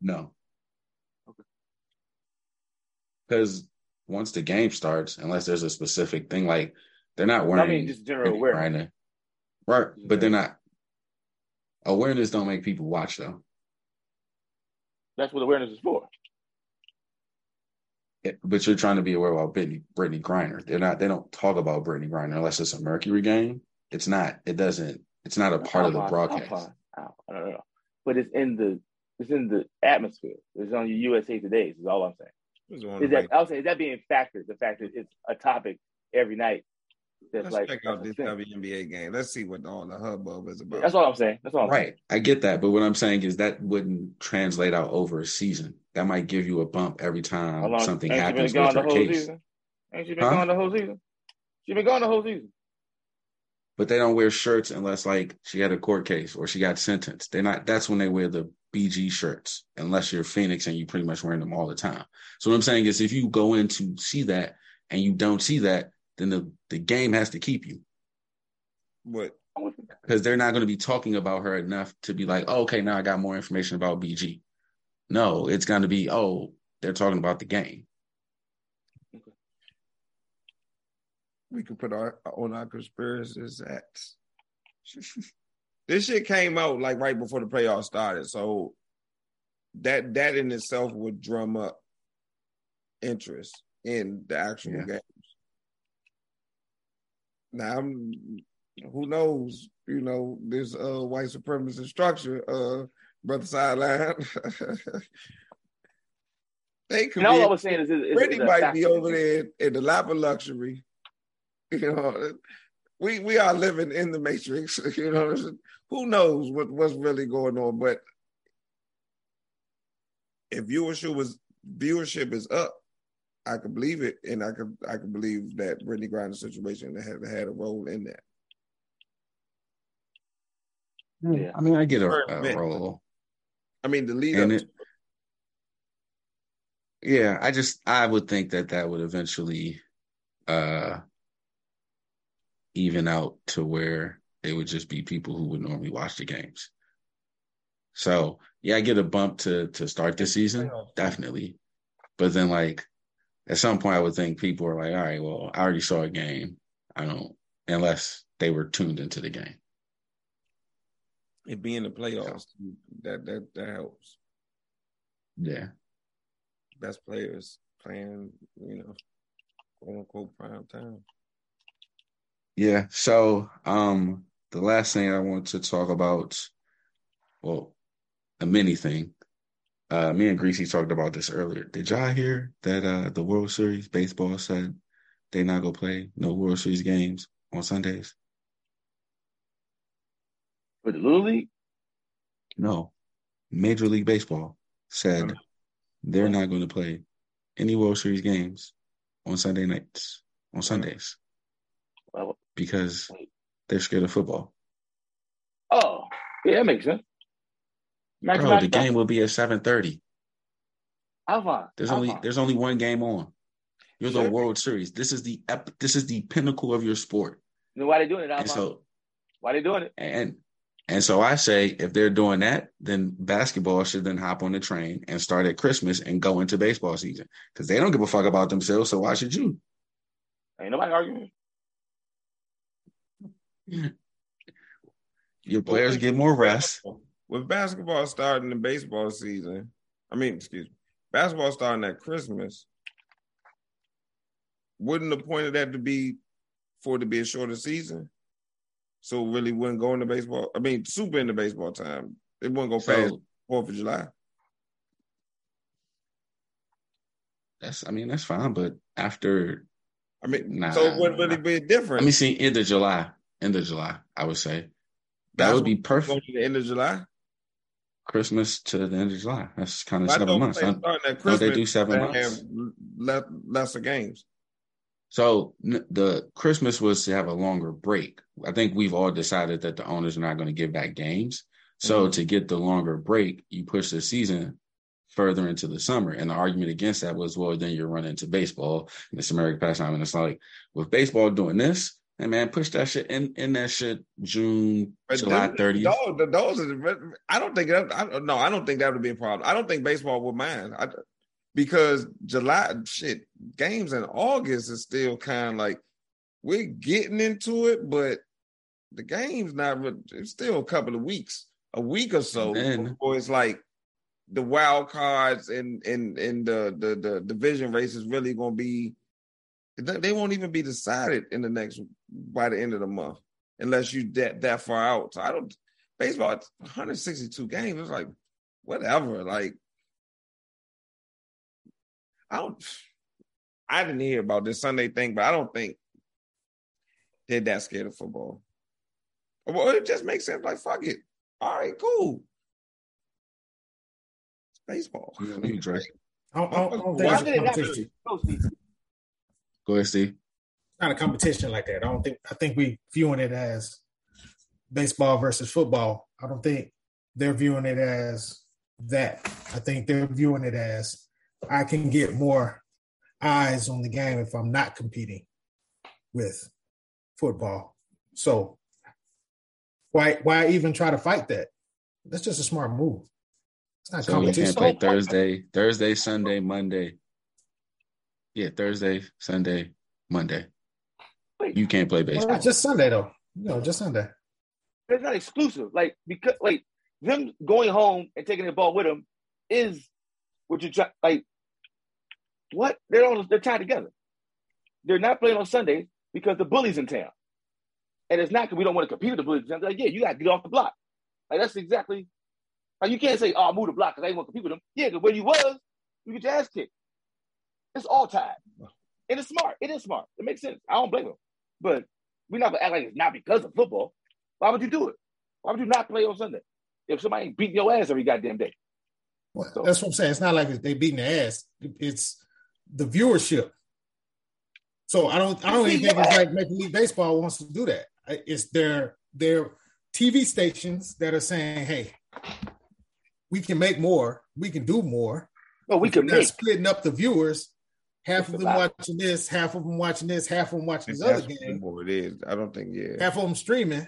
Speaker 2: No. Because once the game starts, unless there's a specific thing, like they're not wearing.
Speaker 1: I mean just general awareness.
Speaker 2: Griner. Right. But they're not awareness don't make people watch though.
Speaker 1: That's what awareness is for.
Speaker 2: But you're trying to be aware about Brittney, Brittney Griner. They're not they don't talk about Brittney Griner unless it's a Mercury game. It's not, it doesn't, it's not a part of the broadcast.
Speaker 1: I don't know. But it's in the it's in the atmosphere. It's on your USA Today. Is all I'm saying.
Speaker 3: Just wanna
Speaker 1: Is that
Speaker 3: make-
Speaker 1: I was saying is that being factored? The fact that it's a topic every night. That's
Speaker 3: Let's
Speaker 1: like
Speaker 3: check out this
Speaker 1: a.
Speaker 3: WNBA game. Let's see what all the hubbub is about.
Speaker 1: That's all I'm saying. That's all. I'm saying.
Speaker 2: Right. I get that. But what I'm saying is that wouldn't translate out over a season. That might give you a bump every time
Speaker 1: long-
Speaker 2: something
Speaker 1: ain't
Speaker 2: happens
Speaker 1: she been
Speaker 2: with
Speaker 1: gone
Speaker 2: your
Speaker 1: the whole
Speaker 2: case.
Speaker 1: season? Ain't she been
Speaker 2: Huh?
Speaker 1: gone the whole season? She been gone the whole season.
Speaker 2: But they don't wear shirts unless like she had a court case or she got sentenced. They're not that's when they wear the BG shirts, unless you're Phoenix and you pretty much wearing them all the time. So what I'm saying is if you go in to see that and you don't see that, then the, the game has to keep you.
Speaker 3: But
Speaker 1: I'm with you.
Speaker 2: because they're not going to be talking about her enough to be like, oh, okay, now I got more information about BG. No, it's going to be, oh, they're talking about the game. Okay.
Speaker 3: we can put our on our conspiracies acts. this shit came out like right before the playoffs started, so that that in itself would drum up interest in the actual
Speaker 2: Yeah.
Speaker 3: games. Now, I'm, who knows? You know, this uh, white supremacist structure, uh, brother sideline. they could
Speaker 1: And all
Speaker 3: be
Speaker 1: I was saying is, is, is Brittney
Speaker 3: might be over there in the lap of luxury. You know, we we are living in the matrix. You know, who knows what what's really going on? But if viewership was viewership is up, I could believe it, and I could I could believe that Brittney Griner's situation had had a role in that.
Speaker 1: Yeah.
Speaker 2: I mean, I get a,
Speaker 3: a
Speaker 2: a role.
Speaker 3: I mean, the lead
Speaker 2: And
Speaker 3: up.
Speaker 2: it, yeah, I just, I would think that that would eventually uh, even out to where it would just be people who would normally watch the games. So yeah, I get a bump to to start this season, definitely. But then like at some point I would think people are like, all right, well, I already saw a game. I don't unless they were tuned into the game.
Speaker 3: It being the playoffs, that that that helps.
Speaker 2: Yeah.
Speaker 3: Best players playing, you know, quote unquote prime time.
Speaker 2: Yeah. So um the last thing I want to talk about, well, a mini thing. Uh, me and Greasy talked about this earlier. Did y'all hear that uh, the World Series baseball said they not gonna play no World Series games on Sundays?
Speaker 1: For the Little League?
Speaker 2: No. Major League Baseball said they're not going to play any World Series games on Sunday nights, on Sundays,
Speaker 1: Well,
Speaker 2: because they're scared of football.
Speaker 1: oh, yeah, that makes sense. Imagine
Speaker 2: Bro,
Speaker 1: that-
Speaker 2: the game will be at seven thirty.
Speaker 1: Alpha.
Speaker 2: There's only there's only one game on. You're the World Series. This is the ep- this is the pinnacle of your sport.
Speaker 1: You know why they doing it,
Speaker 2: And so
Speaker 1: why they doing it?
Speaker 2: and and so I say if they're doing that, then basketball should then hop on the train and start at Christmas and go into baseball season because they don't give a fuck about themselves. So why should you?
Speaker 1: Ain't nobody arguing.
Speaker 2: Your players get more rest.
Speaker 3: With basketball starting the baseball season, I mean, excuse me, basketball starting at Christmas, wouldn't the point of that to be for it to be a shorter season? So it really wouldn't go into baseball. I mean, super into baseball time. It wouldn't go past
Speaker 2: So
Speaker 3: Fourth of July.
Speaker 2: that's I mean that's fine, but after
Speaker 3: I mean,
Speaker 2: Nah,
Speaker 3: so it wouldn't really be different.
Speaker 2: let me see end of July, end of July, I would say that would be perfect.
Speaker 3: To the end of July.
Speaker 2: Christmas to the end of July. That's kind of
Speaker 3: I
Speaker 2: seven months.
Speaker 3: they
Speaker 2: huh?
Speaker 3: starting at
Speaker 2: No, they do seven months.
Speaker 3: have le- lesser games.
Speaker 2: So the Christmas was to have a longer break. I think we've all decided that the owners are not going to give back games. So
Speaker 3: Mhm.
Speaker 2: to get the longer break, you push the season further into the summer. And the argument against that was, well, then you're running into baseball and it's American pastime. And it's like with baseball doing this, and man, push that shit in in that shit June,
Speaker 3: But
Speaker 2: July 30th.
Speaker 3: Those, those are I don't think that. I, no, I don't think that would be a problem. I don't think baseball would mind. I, because July shit games in August is still kind of like we're getting into it, but the game's not. It's still a couple of weeks, a week or so before it's like the wild cards and and and the the the division race is really going to be. They they won't even be decided in the next by the end of the month unless you that that far out. So I don't baseball it's 162 games. It's like whatever. Like I don't. I didn't hear about this Sunday thing, but I don't think they're that scared of football. Well, it just makes sense. Like fuck it. All right, cool. It's baseball.
Speaker 2: Yeah, you Dre.
Speaker 5: I don't, I don't, I don't think
Speaker 3: Why
Speaker 5: it's
Speaker 1: did
Speaker 5: a
Speaker 1: it
Speaker 5: competition.
Speaker 1: Go,
Speaker 2: ahead, Steve.
Speaker 5: Not a competition like that. I don't think. I think we viewing it as baseball versus football. I don't think they're viewing it as that. I think they're viewing it as I can get more eyes on the game if I'm not competing with football. So why why even try to fight that? That's just a smart move. It's not
Speaker 2: So we can't play Thursday, Thursday, Sunday, Monday. Yeah, Thursday, Sunday, Monday.
Speaker 1: Wait,
Speaker 2: You can't play baseball.
Speaker 5: it's just Sunday though. No, just Sunday.
Speaker 1: it's not exclusive. Like because like them going home and taking the ball with them is what you try. Like what they're on they're tied together. They're not playing on Sundays because the bullies in town, and it's not because we don't want to compete with the bullies. in town. Like yeah, you got to get off the block. Like that's exactly. Like you can't say oh move the block because I ain't want to compete with them. Yeah, because when you was you get your ass kicked. It's all tied. And it's smart. It is smart. It makes sense. I don't blame them. But we're not gonna act like it's not because of football. Why would you do it? Why would you not play on Sunday if somebody ain't beating your ass every goddamn day?
Speaker 5: Well,
Speaker 1: So-
Speaker 5: that's what I'm saying. It's not like they beating their ass. It's the viewership. So I don't I don't even think it's like Major League Baseball wants to do that. It's their their TV stations that are saying, hey, we can make more, we can do more.
Speaker 1: Well, we
Speaker 5: If
Speaker 1: can make.
Speaker 5: splitting up the viewers. Half of them watching this, half of them watching this, half of them watching this other game,
Speaker 3: what it is. I don't think yeah.
Speaker 5: half of them streaming.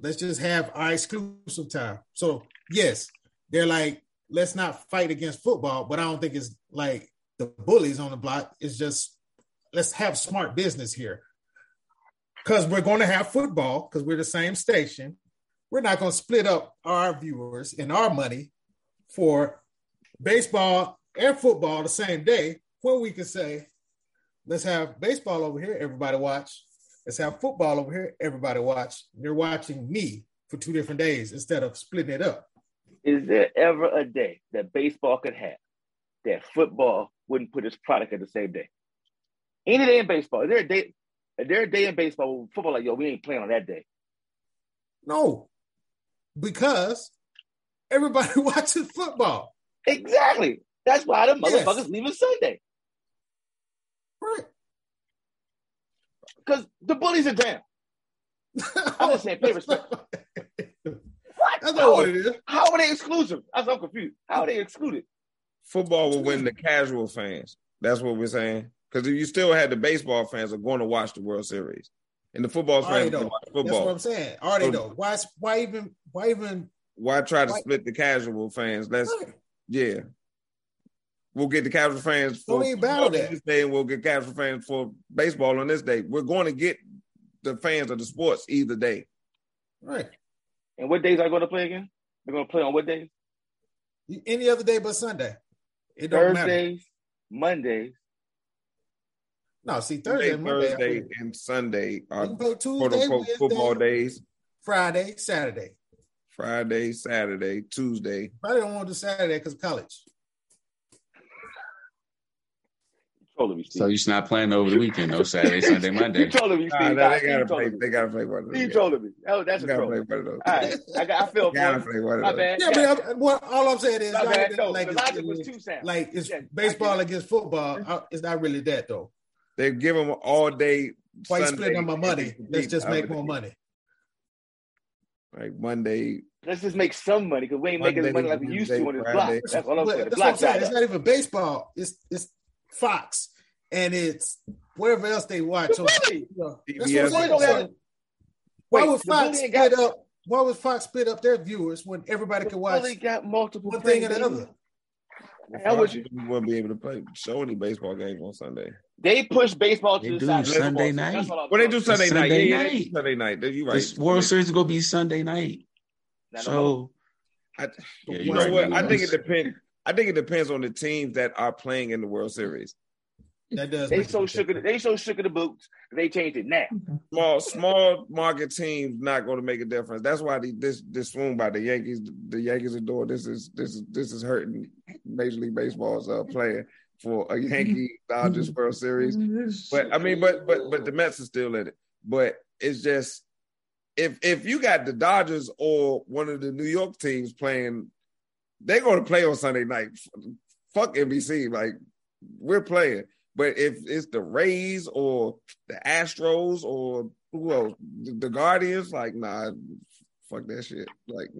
Speaker 5: Let's just have our exclusive time. So yes,
Speaker 6: they're like, let's not fight against football, but I don't think it's like the bullies on the block. It's just let's have smart business here. Because we're going to have football, because we're the same station. We're not going to split up our viewers and our money for baseball and football the same day when we can say, let's have baseball over here, everybody watch. Let's have football over here, everybody watch. You're watching me for two different days instead of splitting it up.
Speaker 1: Is there ever a day that baseball could have that football wouldn't put its product at the same day? Any day in baseball. Is there a day? Is there a day in baseball football like yo, we ain't playing on that day?
Speaker 6: No, because everybody watches football.
Speaker 1: Exactly. That's why the motherfuckers yes. leaving Sunday.
Speaker 6: Right.
Speaker 1: Because the bullies are down. I'm just saying, pay respect. what? That's not what it is. How are they exclusive? I'm so confused. How are they excluded?
Speaker 3: Football will win the casual fans. That's what we're saying. Because if you still had the baseball fans are going to watch the World Series, and the football fans watch football. That's
Speaker 6: what I'm saying. Are they so, though? Why? Why even? Why even?
Speaker 3: Why try to why, split the casual fans? Let's right. yeah. We'll get the casual fans for this day, and we'll get casual fans for baseball on this day. We're going to get the fans of the sports either day.
Speaker 6: Right.
Speaker 1: And what days are going to play again? They're going to play on what days?
Speaker 6: Any other day but Sunday.
Speaker 1: It don't Thursdays, matter. Mondays.
Speaker 6: No, see Thursday, Monday,
Speaker 3: Thursday, and Sunday are quote unquote football days.
Speaker 6: Friday, Saturday.
Speaker 3: Friday, Saturday, Tuesday.
Speaker 6: Probably don't want to do Saturday because college.
Speaker 2: Me, So you're not playing over the weekend, no Saturday, Sunday, Monday.
Speaker 1: you trolling me, Steve.
Speaker 3: Nah, they gotta play. They gotta play one of
Speaker 1: those. You trolling me. Oh, that's a troll. Play one of those. All right, I, got, I feel.
Speaker 3: gotta play one of
Speaker 6: those.
Speaker 3: bad.
Speaker 6: Yeah, yeah. but well, all I'm saying is,
Speaker 1: bad, no,
Speaker 6: like,
Speaker 1: the logic was too sound.
Speaker 6: Like it's yeah, baseball against football. It's not really that though.
Speaker 3: They give them all day.
Speaker 6: Why you splitting on my money? Let's just make more money.
Speaker 3: Like Monday.
Speaker 1: Let's just make some money because we ain't Monday, making as money like we used to on this block. That's all I'm saying.
Speaker 6: That's what I'm saying. It's not even baseball. It's it's Fox and it's whatever else they watch. So, you know, that's what Why would Fox split up? Why would Fox split up their viewers when everybody can watch?
Speaker 1: They got multiple
Speaker 6: one thing and another.
Speaker 3: How would you wouldn't be able to play show any baseball games on Sunday?
Speaker 1: They push baseball to
Speaker 2: they
Speaker 1: the side.
Speaker 2: Sunday night.
Speaker 3: Well, they do Sunday, Sunday night. Yeah, night. Yeah, Sunday night. You right. This
Speaker 2: World Series is gonna be Sunday night. So,
Speaker 3: I, yeah, you know right, what? I think it depends. I think it depends on the teams that are playing in the World Series.
Speaker 1: That does. They so shook. Of, they so shook of the boots. They changed it now.
Speaker 3: Small small market teams not going to make a difference. That's why the, this this swoon by the Yankees. The Yankees are doing this is this is this is hurting Major League Baseball's uh, player for a Yankee Dodgers World Series. But I mean, but but but the Mets are still in it. But it's just if if you got the Dodgers or one of the New York teams playing, they're going to play on Sunday night. Fuck NBC, like we're playing. But if it's the Rays or the Astros or who else, the, Guardians, like nah, fuck that shit. Like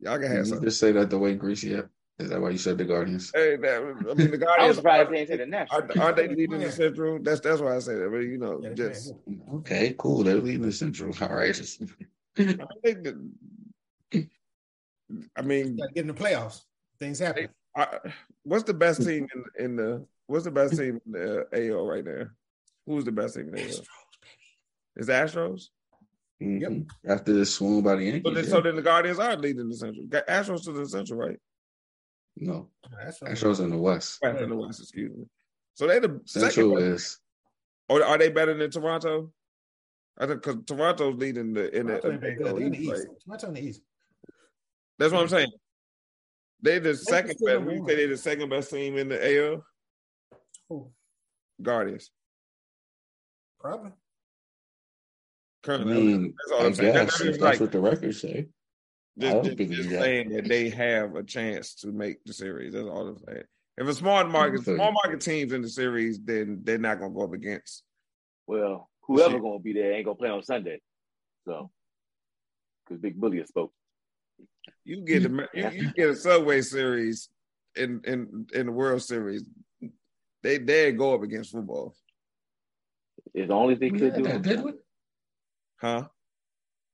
Speaker 3: y'all can have you something.
Speaker 2: Just say that the way Greasy. Yeah. Is that why you said the Guardians?
Speaker 3: Hey, that, I mean the Guardians. I
Speaker 1: was surprised they didn't say the Nationals.
Speaker 3: Aren't, aren't they leading the Central? That's that's why I say that. But you know, yeah, just
Speaker 2: okay, cool. They're leading the Central. All right.
Speaker 3: I, think that, I mean,
Speaker 6: get in the playoffs. Things happen.
Speaker 3: I, what's the best team in, in the What's the best team in the AL right now? Who's the best team in the AL? Is Astros?
Speaker 2: Mm-hmm. Yep. After the swoon by the Yankees.
Speaker 3: So then, yeah. so then the Guardians are leading the Central. Astros to the Central, right?
Speaker 2: No. Astros in the West.
Speaker 3: West in the West, excuse me. So they the
Speaker 2: Central is.
Speaker 3: Or are they better than Toronto? I think because Toronto's leading the in the, in
Speaker 6: the, East. Toronto in the East.
Speaker 3: That's what I'm saying. They're the second best. We say they're the second best team in the AL.
Speaker 6: Who?
Speaker 3: Guardians.
Speaker 6: Probably.
Speaker 2: Currently, I mean, that's all I I'm saying. Guess, that's, that's like, what the records say.
Speaker 3: Just, just, just saying that they have a chance to make the series. That's all I'm saying. If a small market, small market teams in the series, then they're not gonna go up against.
Speaker 1: Well, whoever gonna be there ain't gonna play on Sunday, so because Big Bully spoke.
Speaker 3: You get a you, you, get a Subway Series in in in the World Series they they go up against football.
Speaker 1: It's the only thing could do.
Speaker 2: That, didn't we?
Speaker 3: Huh?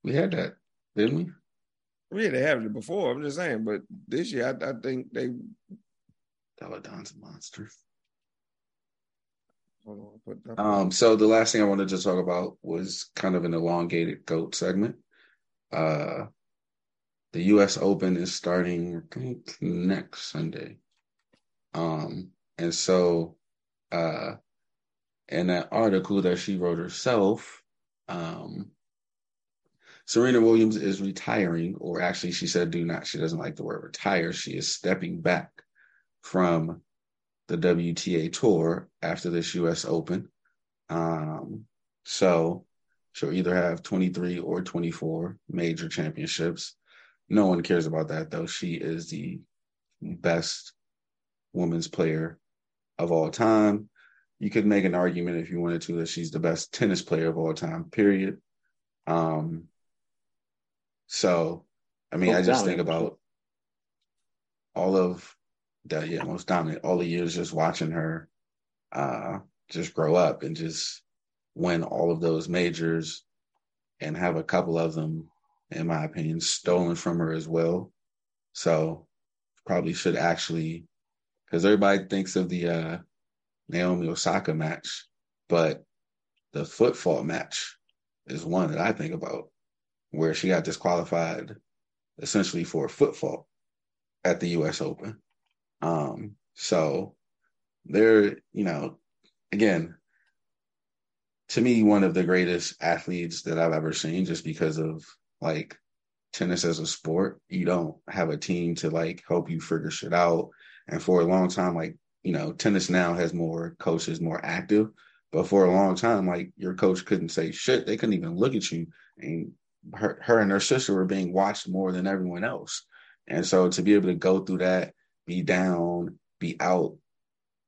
Speaker 2: We had that, didn't we?
Speaker 3: We had have it before. I'm just saying, but this year I, I think they.
Speaker 2: Peloton's a monster. Um, so the last thing I wanted to talk about was kind of an elongated goat segment. Uh, the U.S. Open is starting, I think, next Sunday. Um, and so, uh, in that article that she wrote herself, um, Serena Williams is retiring, or actually, she said, do not. She doesn't like the word retire. She is stepping back from the WTA tour after this US Open. Um, so she'll either have 23 or 24 major championships. No one cares about that, though. She is the best women's player of all time. You could make an argument if you wanted to that she's the best tennis player of all time, period. Um, so, I mean, I just think about all of that, yeah, most dominant, all the years just watching her uh, just grow up and just win all of those majors and have a couple of them, in my opinion, stolen from her as well. So, probably should actually, because everybody thinks of the uh, Naomi Osaka match, but the foot match is one that I think about where she got disqualified essentially for a foot at the US Open. Um, so they're, you know, again, to me, one of the greatest athletes that I've ever seen just because of like tennis as a sport. You don't have a team to like help you figure shit out. And for a long time, like, you know, tennis now has more coaches, more active. But for a long time, like your coach couldn't say shit. They couldn't even look at you. And her, her and her sister were being watched more than everyone else. And so to be able to go through that, be down, be out,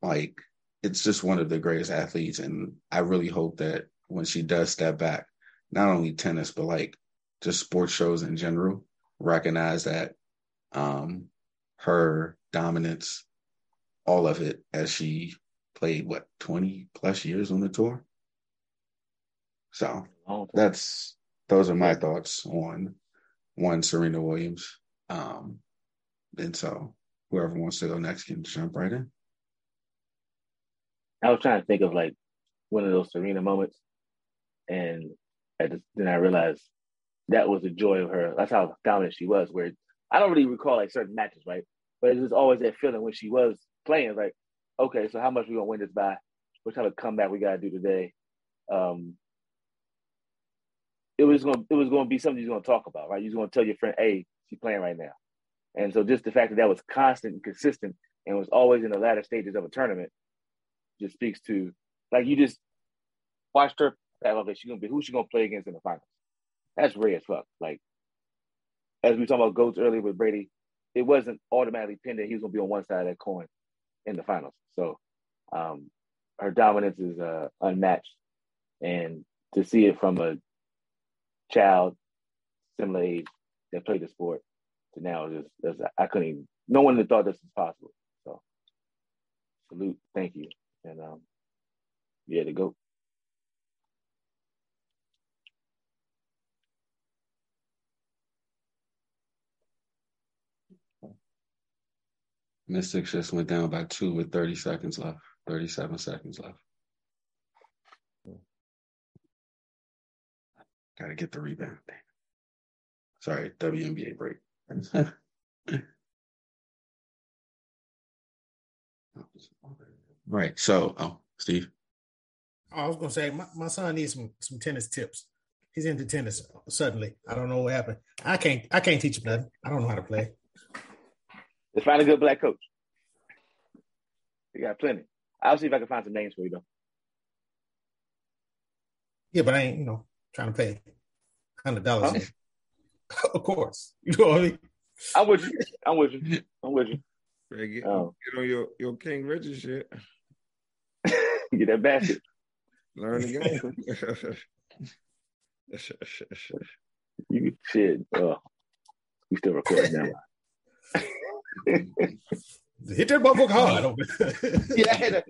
Speaker 2: like it's just one of the greatest athletes. And I really hope that when she does step back, not only tennis, but like just sports shows in general, recognize that um her dominance, all of it as she played what 20 plus years on the tour. So that's those are my thoughts on one Serena Williams. Um, and so whoever wants to go next can jump right in.
Speaker 1: I was trying to think of like one of those Serena moments, and I just, then I realized that was the joy of her. That's how dominant she was. Where I don't really recall like certain matches, right? But it was always that feeling when she was playing, like, okay, so how much we gonna win this by? What kind of comeback we gotta do today? Um, it was gonna it was gonna be something you're gonna talk about, right? You're gonna tell your friend, hey, she's playing right now. And so just the fact that that was constant and consistent and was always in the latter stages of a tournament just speaks to like you just watched her okay, she's gonna be who she gonna play against in the finals. That's rare as fuck. Like as we talked about goats earlier with Brady, it wasn't automatically pinned that he was gonna be on one side of that coin in the finals. So um, her dominance is uh, unmatched, and to see it from a child similar age that played the sport to now just, just I couldn't even no one had thought this was possible. So salute, thank you. And um yeah,
Speaker 2: Mystics just went down by two with 30 seconds left, 37 seconds left. Got to get the rebound. Sorry, WNBA break. right. So, oh, Steve.
Speaker 6: Oh, I was gonna say my, my son needs some some tennis tips. He's into tennis suddenly. I don't know what happened. I can't I can't teach him nothing. I don't know how to play.
Speaker 1: Let's find a good black coach. You got plenty. I'll see if I can find some names for you though.
Speaker 6: Yeah, but I ain't, you know, trying to pay hundred dollars. of course. You know what I mean?
Speaker 1: I'm with you. I'm with you. I'm with you.
Speaker 3: Get, um, get on your, your King Richard shit.
Speaker 1: get that basket.
Speaker 3: Learn the
Speaker 1: game. you shit. Oh, we still recording now.
Speaker 6: Hit that motherfucker hard.
Speaker 1: yeah,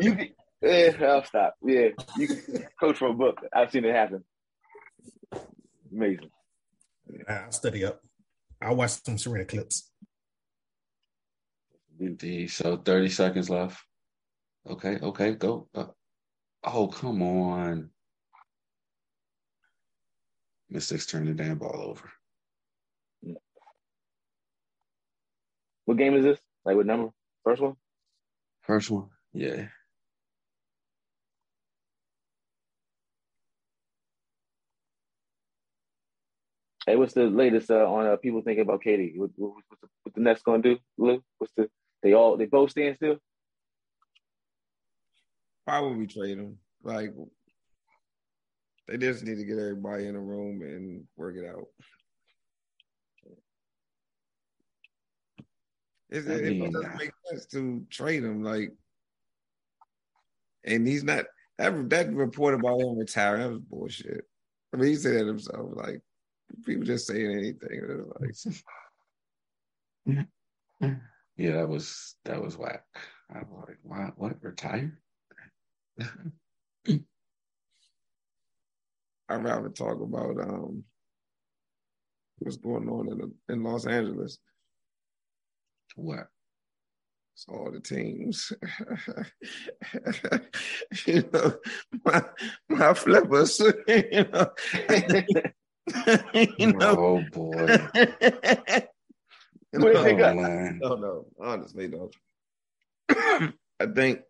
Speaker 1: you can, yeah, I'll stop. Yeah, you can coach from a book. I've seen it happen. Amazing.
Speaker 6: I'll study up. I'll watch some Serena clips.
Speaker 2: Indeed. So 30 seconds left. Okay, okay, go. Uh, oh, come on. Mystics turn the damn ball over.
Speaker 1: What game is this? Like what number? First one?
Speaker 2: First one? Yeah.
Speaker 1: Hey, what's the latest uh, on uh, people thinking about KD? What, what, what's the, what the Nets going to do, Lou? What's the they all they both stand still?
Speaker 3: Probably would trade them? Like they just need to get everybody in a room and work it out. It, it, it doesn't make sense to trade him. Like, and he's not that that report about him retiring. That was bullshit. I mean, he said that himself. Like, people just saying anything.
Speaker 2: Like, yeah, that was that was whack. I was like, what? What? Retire?
Speaker 3: I'd rather talk about um what's going on in in Los Angeles.
Speaker 2: What?
Speaker 3: It's all the teams. you know, my my flippers. you know.
Speaker 2: you know. Oh boy.
Speaker 3: You know, oh, no, no, honestly, no. I think,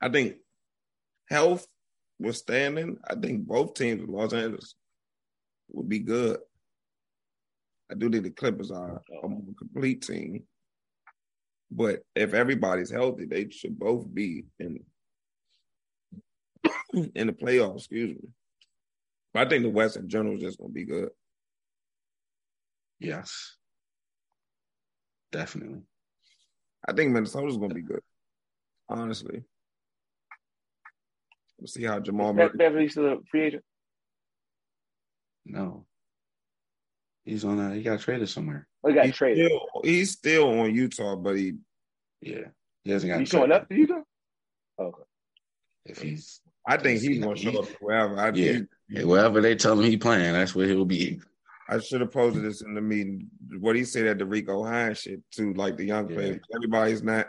Speaker 3: I think, health withstanding, I think both teams in Los Angeles would be good. I do think the Clippers are a complete team. But if everybody's healthy, they should both be in in the playoffs, excuse me. But I think the West in general is just gonna be good.
Speaker 2: Yes. Definitely.
Speaker 3: I think Minnesota's gonna be good. Honestly. We'll see how Jamal
Speaker 1: Murray. Beverley still a free agent?
Speaker 2: No. He's on a he got traded somewhere.
Speaker 1: Oh, he got
Speaker 3: he's
Speaker 1: traded.
Speaker 3: Still, he's still on Utah, but he
Speaker 2: Yeah. He hasn't got
Speaker 1: He's showing up to Utah? Oh, okay.
Speaker 2: If he's
Speaker 3: I think he's gonna show up wherever. I
Speaker 2: yeah. yeah. Wherever they tell him he playing, that's where he'll be.
Speaker 3: I should have posted this in the meeting. What he said at the Rico Hines shit too, like the young yeah. players. Everybody's not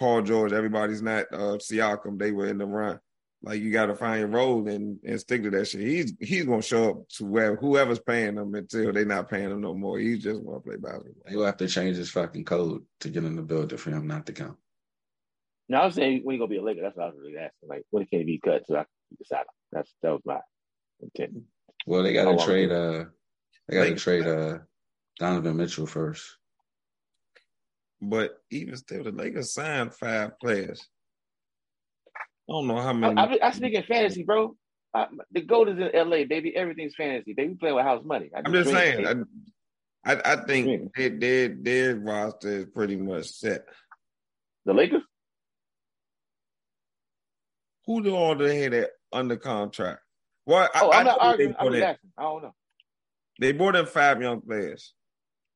Speaker 3: Paul George, everybody's not uh Siakam. They were in the run. Like you got to find your role and, and stick to that shit. He's he's gonna show up to where whoever's paying him until they're not paying him no more. He's just gonna play basketball.
Speaker 2: He'll have to change his fucking code to get in the building for him not to come.
Speaker 1: No, I was saying when he gonna be a Laker. That's what I was really asking. Like when can he be cut so I can decide. That's that was my intent.
Speaker 2: Well, they got to trade. Uh, they got to trade uh Donovan Mitchell first.
Speaker 3: But even still, the Lakers signed five players. I don't know how many.
Speaker 1: I, I, I speak in fantasy, bro. I, the gold is in LA, baby. Everything's fantasy. They be playing with house money.
Speaker 3: I am just saying. I, I, I think their, their their roster is pretty much set.
Speaker 1: The Lakers.
Speaker 3: Who do all they had that under contract? Well,
Speaker 1: oh, I, am not arguing. I'm asking. I don't know.
Speaker 3: They brought in five young players,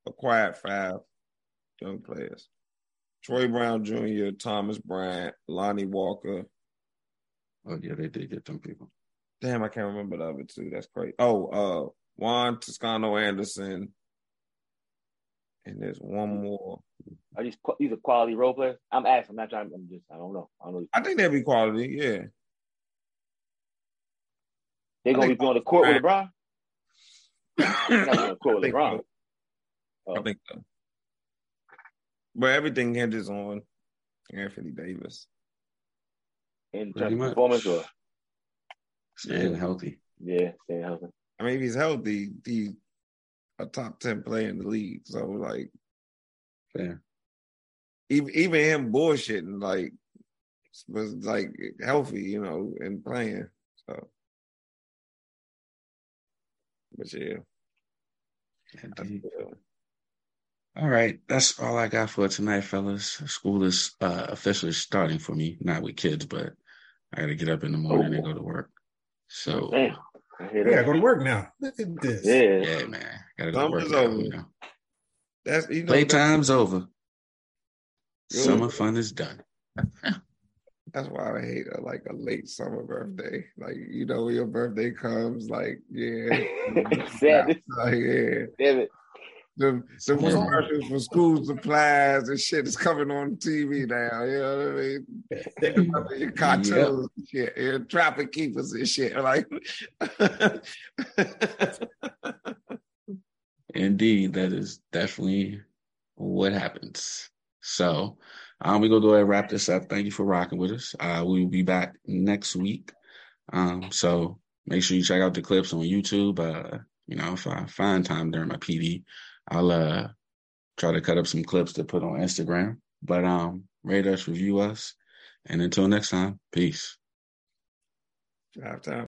Speaker 3: acquired five young players. Troy Brown Jr., Thomas Bryant, Lonnie Walker,
Speaker 2: Oh yeah, they did get them people.
Speaker 3: Damn, I can't remember the other two. That's crazy. Oh, uh, Juan Toscano Anderson, and there's one more.
Speaker 1: Are these these are quality role players? I'm asking. I'm not trying. I'm just. I don't know. I don't know.
Speaker 3: I think they'll be quality. Yeah.
Speaker 1: They're gonna be on the court with LeBron. not on court with LeBron.
Speaker 3: So. I think so. But everything hinges on Anthony Davis
Speaker 1: in terms of performance or
Speaker 2: staying healthy.
Speaker 1: Yeah, staying healthy. I
Speaker 3: mean, if he's healthy, he's a top ten player in the league. So like,
Speaker 2: fair.
Speaker 3: Even even him bullshitting like was like healthy, you know, and playing. So, but yeah.
Speaker 2: All right, that's all I got for tonight, fellas. School is uh, officially starting for me, not with kids, but I got to get up in the oh, morning oh. and go to work. So,
Speaker 6: Damn. yeah, go to work now. Look at this.
Speaker 2: Yeah, yeah man. Got to go to work now, over. You know.
Speaker 3: That's you know,
Speaker 2: playtime's over. Summer fun is done.
Speaker 3: That's why I hate a, like a late summer birthday. Like you know, when your birthday comes, like yeah,
Speaker 1: sad.
Speaker 3: Like, yeah,
Speaker 1: damn it.
Speaker 3: The the commercials for school supplies and shit is coming on TV now. You know what I mean? Your cartoons, yep. shit, your Trapper Keepers and shit. Like,
Speaker 2: indeed, that is definitely what happens. So, um, we're gonna go ahead and wrap this up. Thank you for rocking with us. Uh, we will be back next week. Um, so make sure you check out the clips on YouTube. Uh, you know, if I find time during my PD, I'll uh try to cut up some clips to put on Instagram. But um, rate us, review us, and until next time, peace.
Speaker 3: Drive time.